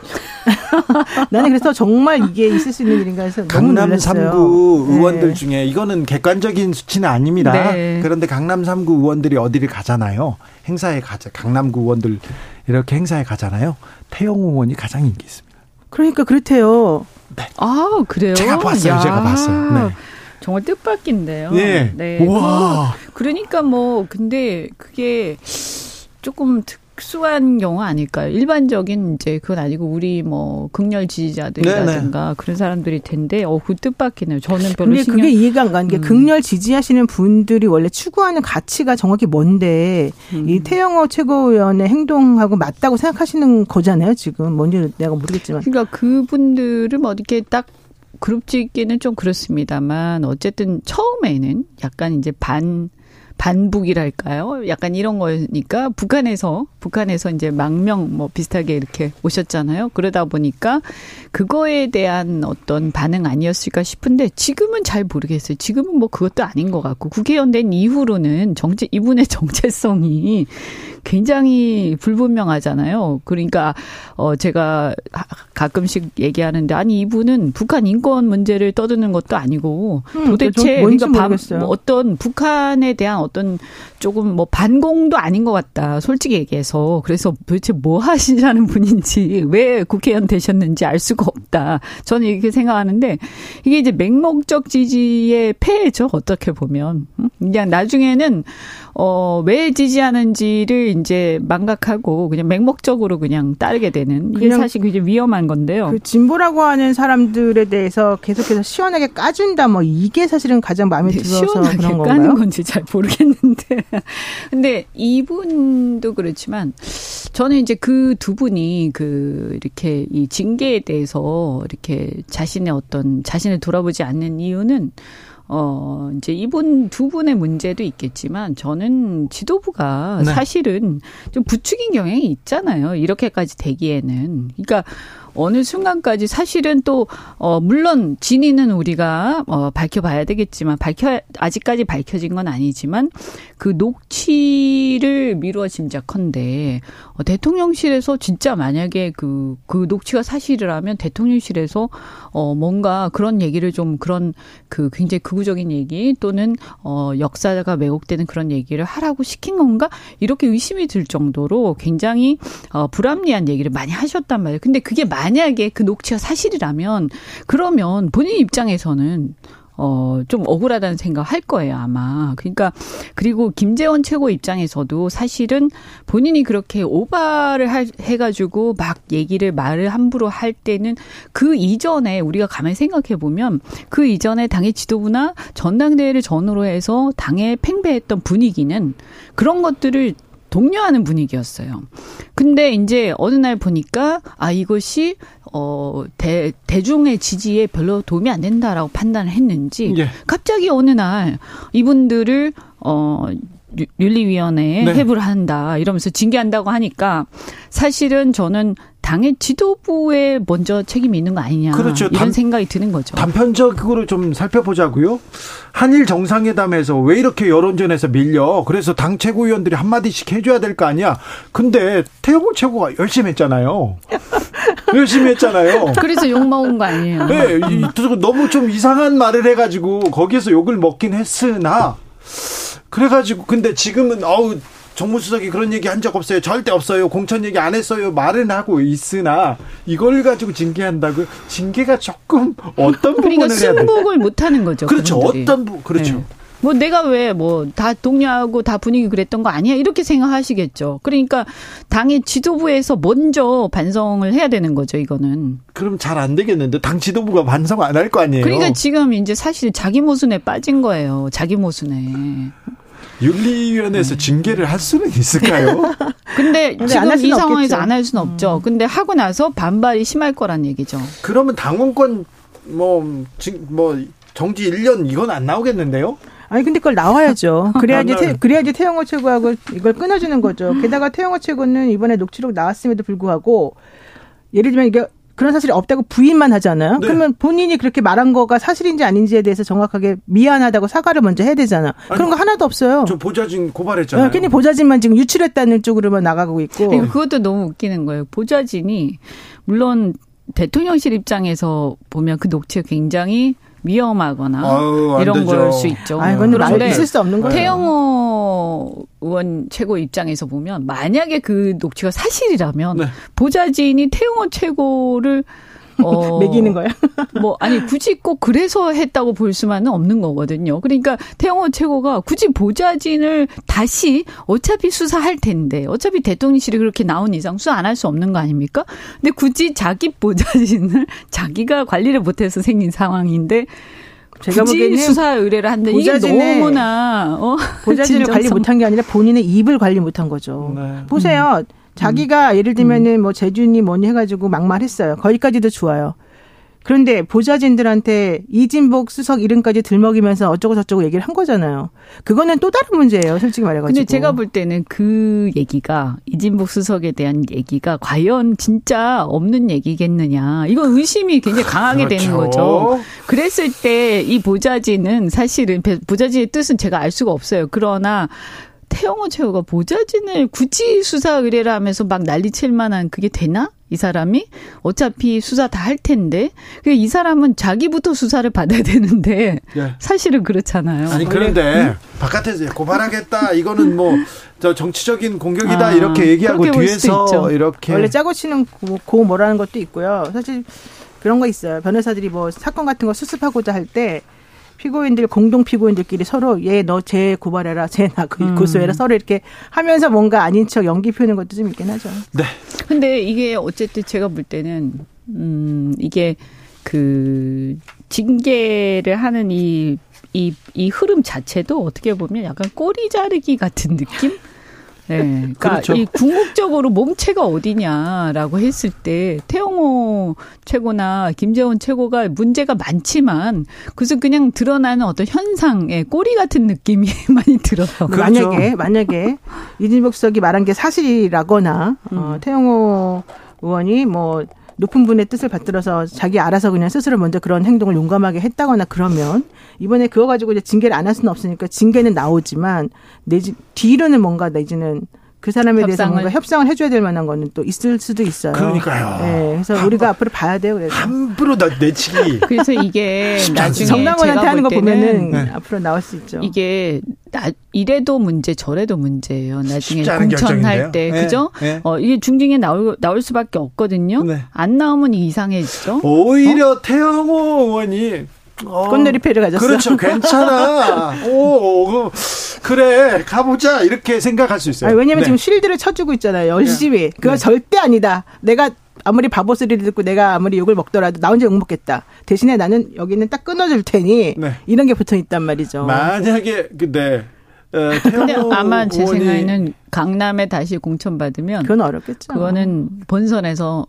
[LAUGHS] 나는 그래서 정말 이게 있을 수 있는 일인가 해서 너무 강남 놀랐어요. 3구 의원들 네. 중에 이거는 객관적인 수치는 아닙니다. 네. 그런데 강남 3구 의원들이 어디를 가잖아요. 행사에 가자. 강남구 의원들 이렇게 행사에 가잖아요. 태영호 의원이 가장 인기 있습니다. 그러니까 그렇대요. 네. 아, 그래요? 제가 봤어요. 야. 제가 봤어요. 네. 정말 뜻밖인데요. 네. 네. 와. 그러니까 뭐 근데 그게 조금 특 특수한 경우 아닐까요? 일반적인 이제 그건 아니고 우리 뭐 극렬 지지자들이라든가 네네. 그런 사람들이 텐데 어그 뜻밖이네요. 저는 별로 근데 그게 이해가 안 가는 게 음. 극렬 지지하시는 분들이 원래 추구하는 가치가 정확히 뭔데 음. 이 태영호 최고위원의 행동하고 맞다고 생각하시는 거잖아요. 지금 뭔지 내가 모르겠지만. 그러니까 그분들을 뭐 이렇게 딱 그룹 짓기는 좀 그렇습니다만 어쨌든 처음에는 약간 이제 반 반북이랄까요? 약간 이런 거니까 북한에서 북한에서 이제 망명 뭐 비슷하게 이렇게 오셨잖아요. 그러다 보니까 그거에 대한 어떤 반응 아니었을까 싶은데 지금은 잘 모르겠어요. 지금은 뭐 그것도 아닌 것 같고 국회의원 된 이후로는 정체 이분의 [LAUGHS] 정체성이 굉장히 불분명하잖아요. 그러니까 어 제가 가끔씩 얘기하는데 아니 이분은 북한 인권 문제를 떠드는 것도 아니고 음, 도대체 그러니까 반, 뭐 어떤 북한에 대한 어떤 조금 뭐 반공도 아닌 것 같다. 솔직히 얘기해서. 그래서 도대체 뭐 하시자는 분인지 왜 국회의원 되셨는지 알 수가 없다. 저는 이렇게 생각하는데 이게 이제 맹목적 지지의 폐해죠. 어떻게 보면. 그냥 나중에는 어, 왜 지지하는지를 이제 망각하고 그냥 맹목적으로 그냥 따르게 되는 이게 사실 굉장히 위험한 건데요. 그 진보라고 하는 사람들에 대해서 계속해서 시원하게 까준다 뭐 이게 사실은 가장 마음에 네, 들어서 시원하게 그런 건가요? 까는 건지 잘 모르겠는데. [LAUGHS] 근데 이분도 그렇지만 저는 이제 그 두 분이 그 이렇게 이 징계에 대해서 이렇게 자신의 어떤 자신을 돌아보지 않는 이유는 어, 이제 이분 두 분의 문제도 있겠지만 저는 지도부가 네. 사실은 좀 부추긴 경향이 있잖아요. 이렇게까지 되기에는. 그러니까 어느 순간까지 사실은 또, 어, 물론 진위는 우리가, 어, 밝혀봐야 되겠지만, 밝혀, 아직까지 밝혀진 건 아니지만, 그 녹취를 미루어 짐작컨대, 어, 대통령실에서 진짜 만약에 그, 그 녹취가 사실이라면 대통령실에서, 어, 뭔가 그런 얘기를 좀 그런 그 굉장히 극우적인 얘기 또는, 어, 역사가 왜곡되는 그런 얘기를 하라고 시킨 건가? 이렇게 의심이 들 정도로 굉장히, 어, 불합리한 얘기를 많이 하셨단 말이에요. 근데 그게 만약에 그 녹취가 사실이라면 그러면 본인 입장에서는 어, 좀 억울하다는 생각 할 거예요, 아마. 그러니까, 그리고 김재원 최고 입장에서도 사실은 본인이 그렇게 오바를 할, 해가지고 막 얘기를 말을 함부로 할 때는 그 이전에 우리가 가만히 생각해 보면 그 이전에 당의 지도부나 전당대회를 전후로 해서 당에 팽배했던 분위기는 그런 것들을 독려하는 분위기였어요. 근데 이제 어느 날 보니까 아 이것이 어 대, 대중의 지지에 별로 도움이 안 된다라고 판단을 했는지 예. 갑자기 어느 날 이분들을 어 윤리위원회에 네. 해부를 한다 이러면서 징계한다고 하니까 사실은 저는 당의 지도부에 먼저 책임이 있는 거 아니냐 그렇죠. 이런 단, 생각이 드는 거죠. 단편적으로 좀 살펴보자고요. 한일 정상회담에서 왜 이렇게 여론전에서 밀려? 그래서 당 최고위원들이 한 마디씩 해줘야 될 거 아니야. 근데 태영호 최고가 열심히 했잖아요. [LAUGHS] 열심히 했잖아요. 그래서 욕 먹은 거 아니에요? 네, 너무 좀 이상한 말을 해가지고 거기에서 욕을 먹긴 했으나 그래가지고 근데 지금은 어우 정무수석이 그런 얘기 한 적 없어요. 절대 없어요. 공천 얘기 안 했어요. 말은 하고 있으나 이걸 가지고 징계한다고 징계가 조금 어떤 그러니까 부분을 승복을 못 하는 거죠. 그렇죠. 그분들이. 어떤 부 그렇죠. 네. 뭐 내가 왜 뭐 다 동료하고 다 분위기 그랬던 거 아니야 이렇게 생각하시겠죠. 그러니까 당의 지도부에서 먼저 반성을 해야 되는 거죠. 이거는. 그럼 잘 안 되겠는데 당 지도부가 반성 안 할 거 아니에요. 그러니까 지금 이제 사실 자기 모순에 빠진 거예요. 자기 모순에. 윤리위원회에서 음. 징계를 할 수는 있을까요? [LAUGHS] 근데 지금 이 상황에서 안 할 수는 없죠. 음. 근데 하고 나서 반발이 심할 거란 얘기죠. 그러면 당원권 뭐, 뭐 정지 1년 이건 안 나오겠는데요? 아니 근데 그걸 나와야죠. [LAUGHS] 그래야지 태, 그래야지 태영호 최고하고 이걸 끊어주는 거죠. 게다가 태영호 최고는 이번에 녹취록 나왔음에도 불구하고 예를 들면 이게 그런 사실이 없다고 부인만 하잖아요. 네. 그러면 본인이 그렇게 말한 거가 사실인지 아닌지에 대해서 정확하게 미안하다고 사과를 먼저 해야 되잖아. 아니, 그런 거 하나도 없어요. 저 보좌진 고발했잖아요. 네, 괜히 보좌진만 지금 유출했다는 쪽으로만 나가고 있고. 그것도 너무 웃기는 거예요. 보좌진이 물론 대통령실 입장에서 보면 그 녹취가 굉장히 위험하거나 아유, 이런 걸 수 있죠. 아, 그런데 있을 수 없는 거예요. 태영호 의원 최고 입장에서 보면 만약에 그 녹취가 사실이라면 네. 보좌진이 태영호 최고를 어, [LAUGHS] 매기는 거야? [LAUGHS] 뭐 아니 굳이 꼭 그래서 했다고 볼 수만은 없는 거거든요. 그러니까 태영호 최고가 굳이 보좌진을 다시 어차피 수사할 텐데 어차피 대통령실이 그렇게 나온 이상 수사 안 할 수 없는 거 아닙니까? 근데 굳이 자기 [LAUGHS] 보좌진을 자기가 관리를 못해서 생긴 상황인데 제가 보기에는 수사 의뢰를 한다. 이게 너무나 어, 보좌진을 관리 못한 게 아니라 본인의 입을 관리 못한 거죠. 네. 보세요. 음. 자기가 예를 들면은 뭐 재준이 뭐니 해가지고 막말했어요. 거기까지도 좋아요. 그런데 보좌진들한테 이진복 수석 이름까지 들먹이면서 어쩌고 저쩌고 얘기를 한 거잖아요. 그거는 또 다른 문제예요, 솔직히 말해가지고. 근데 제가 볼 때는 그 얘기가 이진복 수석에 대한 얘기가 과연 진짜 없는 얘기겠느냐. 이건 의심이 굉장히 강하게 그렇죠. 되는 거죠. 그랬을 때 이 보좌진은 사실은 보좌진의 뜻은 제가 알 수가 없어요. 그러나 태영호 최후가 보좌진을 굳이 수사 의뢰를 하면서 막 난리칠 만한 그게 되나? 이 사람이 어차피 수사 다 할 텐데 이 사람은 자기부터 수사를 받아야 되는데 네. 사실은 그렇잖아요. 아니 그런데 음? 바깥에서 고발하겠다 이거는 뭐 저 정치적인 공격이다 아, 이렇게 얘기하고 뒤에서 이렇게 원래 짜고 치는 고, 고 뭐라는 것도 있고요. 사실 그런 거 있어요. 변호사들이 뭐 사건 같은 거 수습하고자 할때 피고인들 공동 피고인들끼리 서로 얘 너 쟤 고발해라 쟤나 음. 고소해라 서로 이렇게 하면서 뭔가 아닌 척 연기 피우는 것도 좀 있긴 하죠. 네. 근데 이게 어쨌든 제가 볼 때는 음 이게 그 징계를 하는 이 이, 이 흐름 자체도 어떻게 보면 약간 꼬리 자르기 같은 느낌? 네. 그러니까 그렇죠. 이 궁극적으로 몸체가 어디냐라고 했을 때 태영호 최고나 김재원 최고가 문제가 많지만 그래서 그냥 드러나는 어떤 현상의 꼬리 같은 느낌이 [LAUGHS] 많이 들어요. 그렇죠. 만약에 만약에 이진복 수석이 말한 게 사실이라거나 어, 음. 어, 태영호 의원이 뭐 높은 분의 뜻을 받들어서 자기 알아서 그냥 스스로 먼저 그런 행동을 용감하게 했다거나 그러면 이번에 그거 가지고 이제 징계를 안 할 수는 없으니까 징계는 나오지만 내지 뒤로는 뭔가 내지는 그 사람에 협상을. 대해서 뭔가 협상을 해줘야 될 만한 거는 또 있을 수도 있어요. 그러니까요. 네, 그래서 함, 우리가 앞으로 봐야 돼요. 그래서 함부로 내치기. [LAUGHS] 그래서 이게 나중에 정당원한테 하는 거 보면은 네. 앞으로 나올 수 있죠. 이게 나, 이래도 문제 저래도 문제예요. 나중에 공천할 때 네. 그죠? 네. 어 이게 중징에 나올 나올 수밖에 없거든요. 네. 안 나오면 이상해지죠. 오히려 어? 태영호 의원이 어, 꽃놀이 패를 가졌어. 그렇죠. 괜찮아. [LAUGHS] 오, 그래. 가보자. 이렇게 생각할 수 있어요. 아니, 왜냐면 네. 지금 쉴드를 쳐주고 있잖아요. 열심히. 그거 네. 절대 아니다. 내가 아무리 바보 소리를 듣고 내가 아무리 욕을 먹더라도 나 혼자 욕 먹겠다. 대신에 나는 여기는 딱 끊어줄 테니 네. 이런 게 붙어 있단 말이죠. 만약에 근데 어, 근데 태영호 아마 제 생각에는 강남에 다시 공천받으면 그건 어렵겠죠. 그거는 본선에서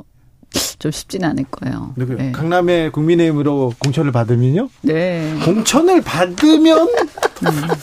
좀 쉽진 않을 거예요. 누구요? 네. 강남의 국민의힘으로 공천을 받으면요? 네. 공천을 받으면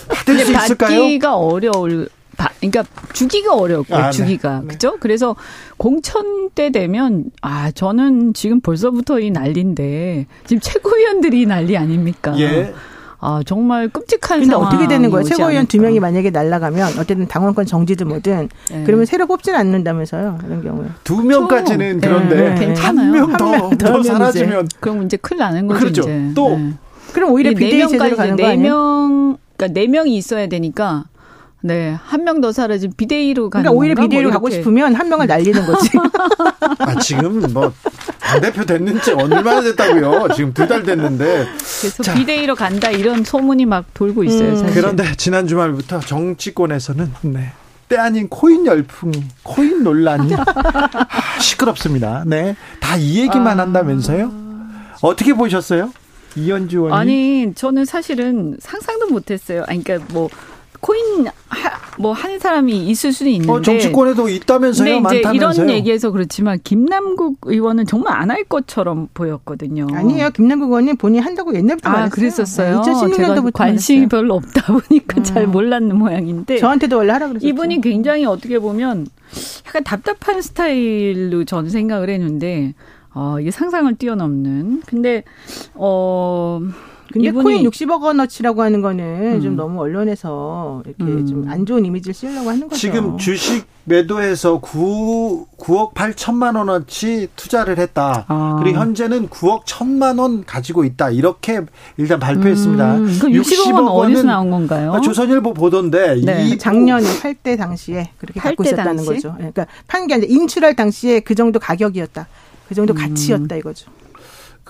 받을 수 있을까요? 받기가 어려울. 바- 그러니까 주기가 어렵고 아, 네. 주기가 네. 그죠? 그래서 공천 때 되면 아 저는 지금 벌써부터 이 난리인데 지금 최고위원들이 이 난리 아닙니까? 예. 아 정말 끔찍한 근데 상황이 어떻게 되는 거예요? 최고위원 두. 명이 만약에 날라가면 어쨌든 당원권 정지든 뭐든 네. 그러면 새로 뽑질 않는다면서요. 이런 경우에. 두 명까지는 네, 그런데 괜찮아요. 한명한더 명더 더 하면 사라지면 그럼 이제 큰일 나는 거죠. 그렇죠. 이제. 또 네. 그럼 오히려 네 비대위 제대로 명까지 가는 거네 아니에요? 명, 그러니까 네 명이 있어야 되니까 네 한 명 더 사라지면 비대위로 가는 그러니까 오히려 건가? 비대위로 뭐 가고. 싶으면 한 명을 날리는 거지. 아 지금 뭐 당대표 됐는 지 얼마나 됐다고요? 지금 두 달 됐는데 그래서 자. 비대위로 간다 이런 소문이 막 돌고 있어요. 음, 사실. 그런데 지난 주말부터 정치권에서는 네. 때 아닌 코인 열풍이 코인 논란이 아, 시끄럽습니다. 네. 다 이 얘기만 아. 한다면서요? 어떻게 보셨어요? 이현주 의원님. 아니 저는 사실은 상상도 못 했어요. 아니 그러니까 뭐 코인 뭐 하는 사람이 있을 수는 있는데. 어, 정치권에도 있다면서요? 근데 이제 많다면서요? 이런 얘기해서 그렇지만 김남국 의원은 정말 안 할 것처럼 보였거든요. 아니에요. 김남국 의원님 본인이 한다고 옛날부터 아, 말했어요. 그랬었어요. 네, 2016년도부터 제가 관심이 별로 없다 보니까 잘 음. 몰랐는 모양인데. 저한테도 원래 하라 그랬었죠. 이분이 굉장히 어떻게 보면 약간 답답한 스타일로 저는 생각을 했는데, 어, 이게 상상을 뛰어넘는. 근데, 어, 근데 이분이- 코인 60억 원어치라고 하는 거는 음. 좀 너무 언론에서 이렇게 음. 좀안 좋은 이미지를 씌우려고 하는 거죠. 지금 주식 매도해서 9, 9억 8천만 원어치 투자를 했다. 아. 그리고 현재는 9억 1천만 원 가지고 있다. 이렇게 일단 발표했습니다. 음, 그 60억 원 어디서 나온 건가요? 아, 조선일보 보던데 네. 이 작년에 팔 때 당시에 그렇게 팔 갖고 때 있었다는 당시? 거죠. 그러니까 판 게 아니라 인출할 당시에 그 정도 가격이었다. 그 정도 음. 가치였다 이거죠.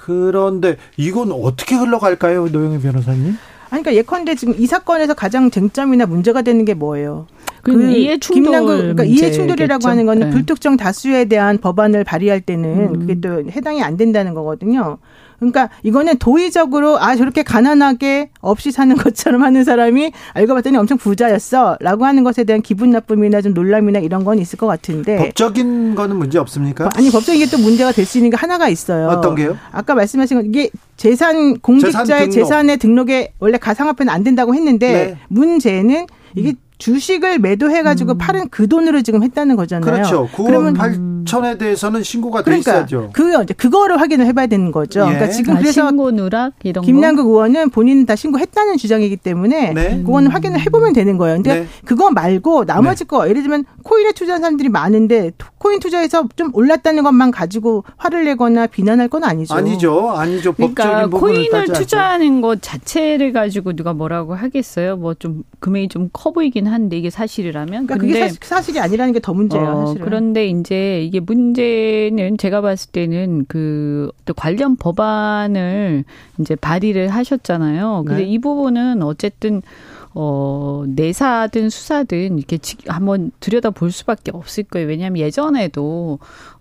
그런데 이건 어떻게 흘러갈까요, 노영희 변호사님? 아니, 그러니까 예컨대 지금 이 사건에서 가장 쟁점이나 문제가 되는 게 뭐예요? 그 이해 충돌 김남국, 그러니까 이해 충돌이라고. 하는 거는 네. 불특정 다수에 대한 법안을 발의할 때는 음. 그게 또 해당이 안 된다는 거거든요. 그러니까 이거는 도의적으로 아 저렇게 가난하게 없이 사는 [LAUGHS] 것처럼 하는 사람이 알고 봤더니 엄청 부자였어라고 하는 것에 대한 기분 나쁨이나 좀 놀람이나 이런 건 있을 것 같은데 법적인 거는 문제 없습니까? 아니 법적인 게 또 문제가 될 수 있는 게 하나가 있어요. 어떤 게요? 아까 말씀하신 건 이게 재산 공직자의 재산 등록. 재산의 등록에 원래 가상화폐는 안 된다고 했는데 네. 문제는 이게 주식을 매도해가지고 음. 팔은 그 돈으로 지금 했다는 거잖아요. 그렇죠. 9억 그러면 8 천에 대해서는 신고가 돼 그러니까 있어야죠. 그 이제 그거를 확인을 해봐야 되는 거죠. 예. 그러니까 지금 아, 그래서 신고 누락 이런 거. 김남국 의원은 본인 다 신고했다는 주장이기 때문에 네. 그거는 확인을 해보면 되는 거예요. 근데 네. 그거 말고 나머지 거 예를 들면 코인에 투자한 사람들이 많은데 토- 코인 투자해서 좀 올랐다는 것만 가지고 화를 내거나 비난할 건 아니죠. 아니죠. 아니죠. 그러니까 법적인 부분을 코인을. 투자하는 것 자체를 가지고 누가 뭐라고 하겠어요? 뭐 좀 금액이 좀 커 보이긴 한데 이게 사실이라면. 그러니까 근데 그게 사실, 사실이 아니라는 게 더 문제예요. 어, 사실은. 그런데 이제 이게 문제는 제가 봤을 때는 그또 관련 법안을 이제 발의를 하셨잖아요. 근데 네. 이 부분은 어쨌든 어, 내사든 수사든 이렇게 지- 한번 들여다 볼 수밖에 없을 거예요. 왜냐하면 예전에도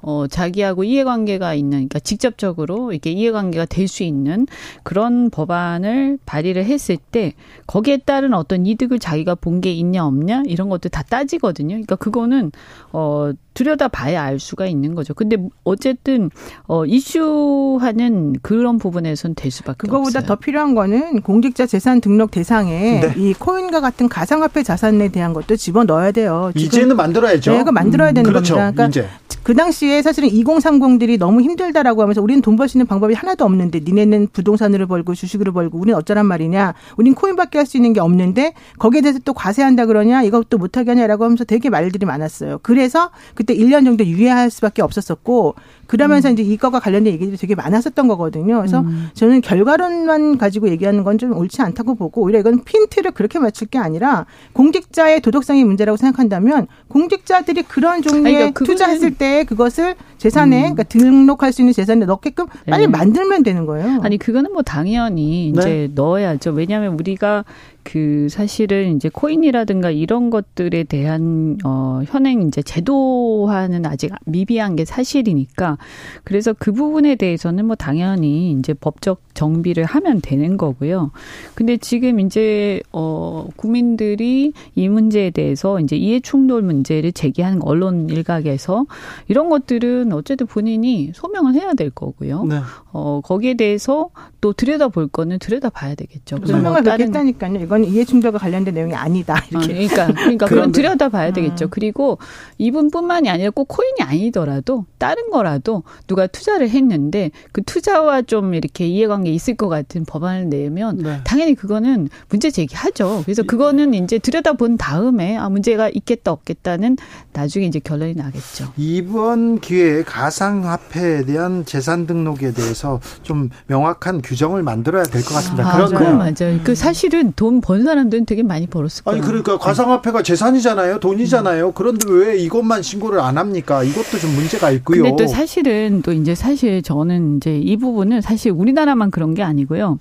어, 자기하고 이해관계가 있는, 그러니까 직접적으로 이게 이해관계가 될 수 있는 그런 법안을 발의를 했을 때 거기에 따른 어떤 이득을 자기가 본 게 있냐 없냐 이런 것도 다 따지거든요. 그러니까 그거는 어, 들여다 봐야 알 수가 있는 거죠. 근데 어쨌든 어, 이슈하는 그런 부분에선 될 수밖에 그거보다 없어요. 더 필요한 거는 공직자 재산 등록 대상에 네. 이 코인과 같은 가상화폐 자산에 대한 것도 집어 넣어야 돼요. 이제는 만들어야죠. 네, 그거 만들어야 되는 그렇죠. 겁니다. 그러니까 이제 그 당시에 사실은 2030들이 너무 힘들다라고 하면서 우리는 돈 벌 수 있는 방법이 하나도 없는데 니네는 부동산으로 벌고 주식으로 벌고 우리는 어쩌란 말이냐. 우린 코인밖에 할 수 있는 게 없는데 거기에 대해서 또 과세한다 그러냐 이것도 못하게 하냐라고 하면서 되게 말들이 많았어요. 그래서 그때 1년 정도 유예 할 수밖에 없었었고 그러면서 음. 이제 이거와 관련된 얘기들이 되게 많았었던 거거든요. 그래서 음. 저는 결과론만 가지고 얘기하는 건 좀 옳지 않다고 보고 오히려 이건 핀트를 그렇게 맞출 게 아니라 공직자의 도덕성이 문제라고 생각한다면 공직자들이 그런 종류의 그러니까 투자했을 때 그것을 재산에 음. 그러니까 등록할 수 있는 재산에 넣게끔 빨리 네. 만들면 되는 거예요. 아니 그거는 뭐 당연히 이제 네. 넣어야죠. 왜냐하면 우리가 그 사실은 이제 코인이라든가 이런 것들에 대한 어 현행 이제 제도화는 아직 미비한 게 사실이니까 그래서 그 부분에 대해서는 뭐 당연히 이제 법적 정비를 하면 되는 거고요. 근데 지금 이제 어 국민들이 이 문제에 대해서 이제 이해 충돌 문제를 제기하는 언론 일각에서 이런 것들은 어쨌든 본인이 소명을 해야 될 거고요. 네. 어 거기에 대해서 또 들여다 볼 거는 들여다 봐야 되겠죠. 소명을 뭐 뵙겠다니까요. 이건 이해 충돌과 관련된 내용이 아니다. [LAUGHS] 이렇게. 아, 그러니까 그러니까 그런 들여다 봐야 되겠죠. 음. 그리고 이분뿐만이 아니라 꼭 코인이 아니더라도 다른 거라도 누가 투자를 했는데 그 투자와 좀 이렇게 이해관계 있을 것 같은 법안을 내면 네. 당연히 그거는 문제 제기하죠. 그래서 그거는 이제 들여다 본 다음에 아 문제가 있겠다 없겠다는 나중에 이제 결론이 나겠죠. 이번 기회에 가상화폐에 대한 재산 등록에 대해서 좀 명확한 규정을 만들어야 될 것 같습니다. 아, 그런 맞아요, 맞아요. 그 사실은 돈번 사람들은 되게 많이 벌었을 거예요. 아니 그러니까 가상화폐가 재산이잖아요, 돈이잖아요. 그런데 왜 이것만 신고를 안 합니까? 이것도 좀 문제가 있고요. 근데 또 사실은 또 이제 사실 저는 이제 이 부분은 사실 우리나라만 그런 게 아니고요.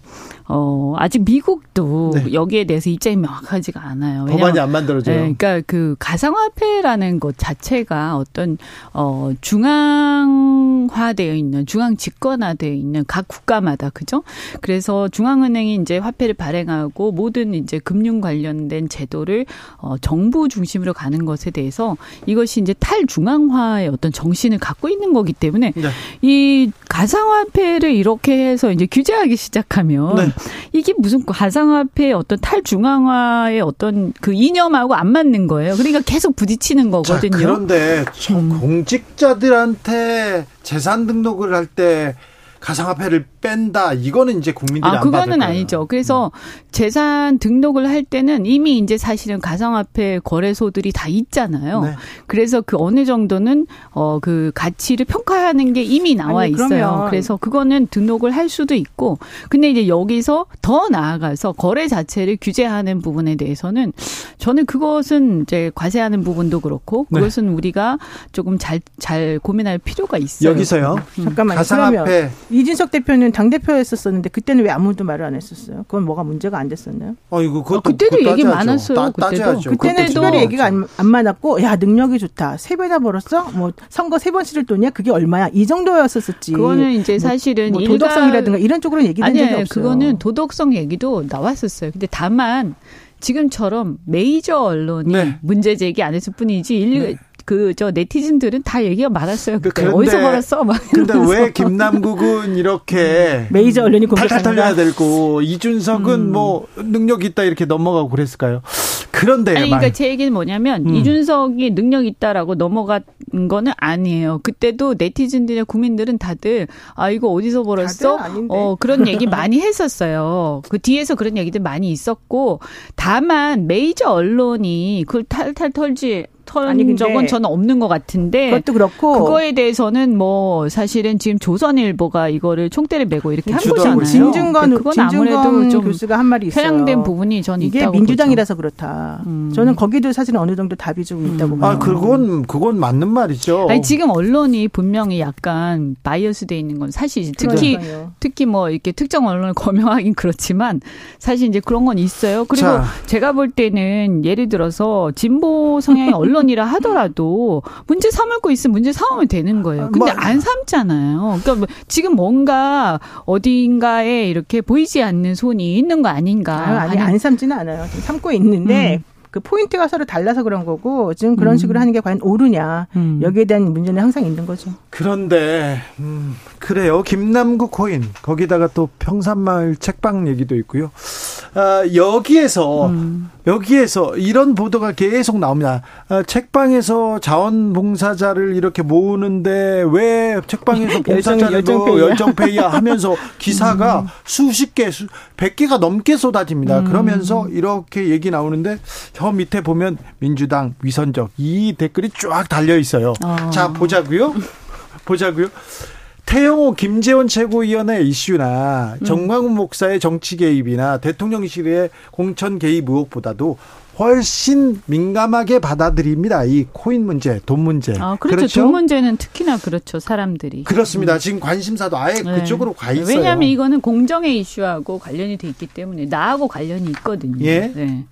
어, 아직 미국도 네. 여기에 대해서 입장이 명확하지가 않아요. 법안이 안 만들어져요. 네, 그러니까 그 가상화폐라는 것 자체가 어떤 어 중앙화되어 있는 중앙 집권화되어 있는 각 국가마다 그죠? 그래서 중앙은행이 이제 화폐를 발행하고 모든 이제 금융 관련된 제도를 어 정부 중심으로 가는 것에 대해서 이것이 이제 탈중앙화의 어떤 정신을 갖고 있는 거기 때문에 네. 이 가상화폐를 이렇게 해서 이제 규제하기 시작하면 네. 이게 무슨 가상화폐의 어떤 탈중앙화의 어떤 그 이념하고 안 맞는 거예요. 그러니까 계속 부딪히는 거거든요. 자, 그런데 음. 공직자들한테 재산 등록을 할때 가상화폐를 뺀다. 이거는 이제 국민들이 아, 안 그거는 아니죠. 그래서 음. 재산 등록을 할 때는 이미 이제 사실은 가상화폐 거래소들이 다 있잖아요. 네. 그래서 그 어느 정도는 어 그 가치를 평가하는 게 이미 나와 아니, 있어요. 그래서 그거는 등록을 할 수도 있고 근데 이제 여기서 더 나아가서 거래 자체를 규제하는 부분에 대해서는 저는 그것은 이제 과세하는 부분도 그렇고 네. 그것은 네. 우리가 조금 잘잘 고민할 필요가 있어요. 여기서요. 음. 잠깐만요. 가상화폐 이진석 대표는 당 대표였었었는데 그때는 왜 아무도 말을 안 했었어요? 그건 뭐가 문제가 안 됐었나요? 어 이거 그 그때도 얘기 따져야죠. 많았어요. 따, 그때도 따져야죠. 그때는 특별히 얘기가 안, 안 많았고 야 능력이 좋다. 세 배나 벌었어? 뭐 선거 세 번 치를 돈이야? 그게 얼마야? 이 정도였었었지. 그거는 이제 뭐 사실은 뭐, 뭐 도덕성이라든가 이런 쪽으로 얘기된 아니, 적이 없어요. 그거는 도덕성 얘기도 나왔었어요. 근데 다만 지금처럼 메이저 언론이 네. 문제 제기 안 했을 뿐이지 일, 네. 그 저 네티즌들은 다 얘기가 많았어요. 그때 그런데, 어디서 벌었어? 막. 근데 왜 김남국은 이렇게 메이저 언론이 탈탈 털려야 되고 이준석은 음. 뭐 능력 있다 이렇게 넘어가고 그랬을까요? 그런데 아니 그러니까 제 얘기는 뭐냐면 음. 이준석이 능력 있다라고 넘어간 거는 아니에요. 그때도 네티즌들이나 국민들은 다들 아 이거 어디서 벌었어? 어 그런 얘기 많이 했었어요. 그 뒤에서 그런 얘기들 많이 있었고 다만 메이저 언론이 그걸 탈탈 털지 턴 적은 저는 없는 것 같은데 그것도 그렇고 그거에 대해서는 뭐 사실은 지금 조선일보가 이거를 총대를 메고 이렇게 한 거잖아요. 진중건 그건 진중건 아무래도 좀 교수가 한 말이 있어요. 편향된 부분이 전 이게 민주당이라서 보죠. 그렇다. 음. 저는 거기도 사실은 어느 정도 답이 좀 있다고 음. 봐요. 아 그건 그건 맞는 말이죠. 아니 지금 언론이 분명히 약간 bias돼 있는 건 사실이지. 특히 그러니까요. 특히 뭐 이렇게 특정 언론을 거명하긴 그렇지만 사실 이제 그런 건 있어요. 그리고 자. 제가 볼 때는 예를 들어서 진보 성향의 언론 [LAUGHS] 언론이라 하더라도 문제 삼을 거 있으면 문제 삼으면 되는 거예요. 근데 뭐, 안 삼잖아요. 그러니까 뭐 지금 뭔가 어딘가에 이렇게 보이지 않는 손이 있는 거 아닌가. 아, 아니, 안 삼지는 않아요. 삼고 있는데 음. 그 포인트가 서로 달라서 그런 거고 지금 그런 음. 식으로 하는 게 과연 옳으냐 음. 여기에 대한 문제는 항상 있는 거죠. 그런데 음, 그래요 김남국 코인 거기다가 또 평산마을 책방 얘기도 있고요. 아, 여기에서 음. 여기에서 이런 보도가 계속 나옵니다. 아, 책방에서 자원봉사자를 이렇게 모으는데 왜 책방에서 [LAUGHS] 봉사자를 열정페이야 하면서 [LAUGHS] 기사가 음. 수십 개, 수, 백 개가 넘게 쏟아집니다. 음. 그러면서 이렇게 얘기 나오는데 저 밑에 보면 민주당 위선적 이 댓글이 쫙 달려 있어요. 어. 자 보자고요. 보자고요. 태영호 김재원 최고위원회 이슈나 음. 정광훈 목사의 정치 개입이나 대통령실의 공천 개입 의혹보다도 훨씬 민감하게 받아들입니다. 이 코인 문제, 돈 문제. 아, 그렇죠. 그렇죠? 돈 문제는 특히나 그렇죠. 사람들이. 그렇습니다. 음. 지금 관심사도 아예 네. 그쪽으로 가 있어요. 왜냐하면 이거는 공정의 이슈하고 관련이 돼 있기 때문에 나하고 관련이 있거든요. 예. 네.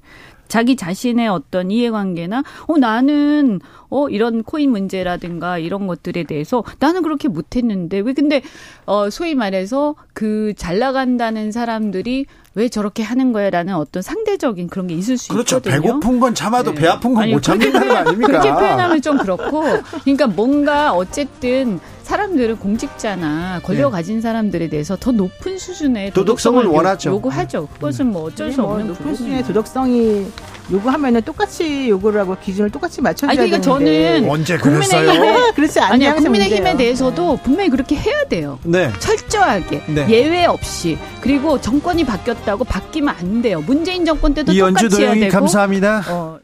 자기 자신의 어떤 이해관계나 어 나는 어 이런 코인 문제라든가 이런 것들에 대해서 나는 그렇게 못했는데 왜 근데 어 소위 말해서 그 잘 나간다는 사람들이 왜 저렇게 하는 거야라는 어떤 상대적인 그런 게 있을 수 그렇죠. 있거든요. 배고픈 건 참아도 네. 배 아픈 건 못 참는다는 거 아닙니까? 그렇게 표현하면 좀 그렇고 그러니까 뭔가 어쨌든 사람들은 공직자나 권력 네. 가진 사람들에 대해서 더 높은 수준의 도덕성을, 도덕성을 원하죠. 요구하죠. 그것은 뭐 어쩔 네, 수뭐 없는 높은 부분이에요. 수준의 도덕성이 요구하면은 똑같이 요구를 하고 기준을 똑같이 맞춰줘야 아니, 그러니까 되는데 저는 언제 그랬어요? [LAUGHS] 그렇지 아니요 국민의힘에 대해서도 분명히 그렇게 해야 돼요. 네. 철저하게 네. 예외 없이 그리고 정권이 바뀌었다고 바뀌면 안 돼요. 문재인 정권 때도 똑같이 해야 되고. 감사합니다. 어,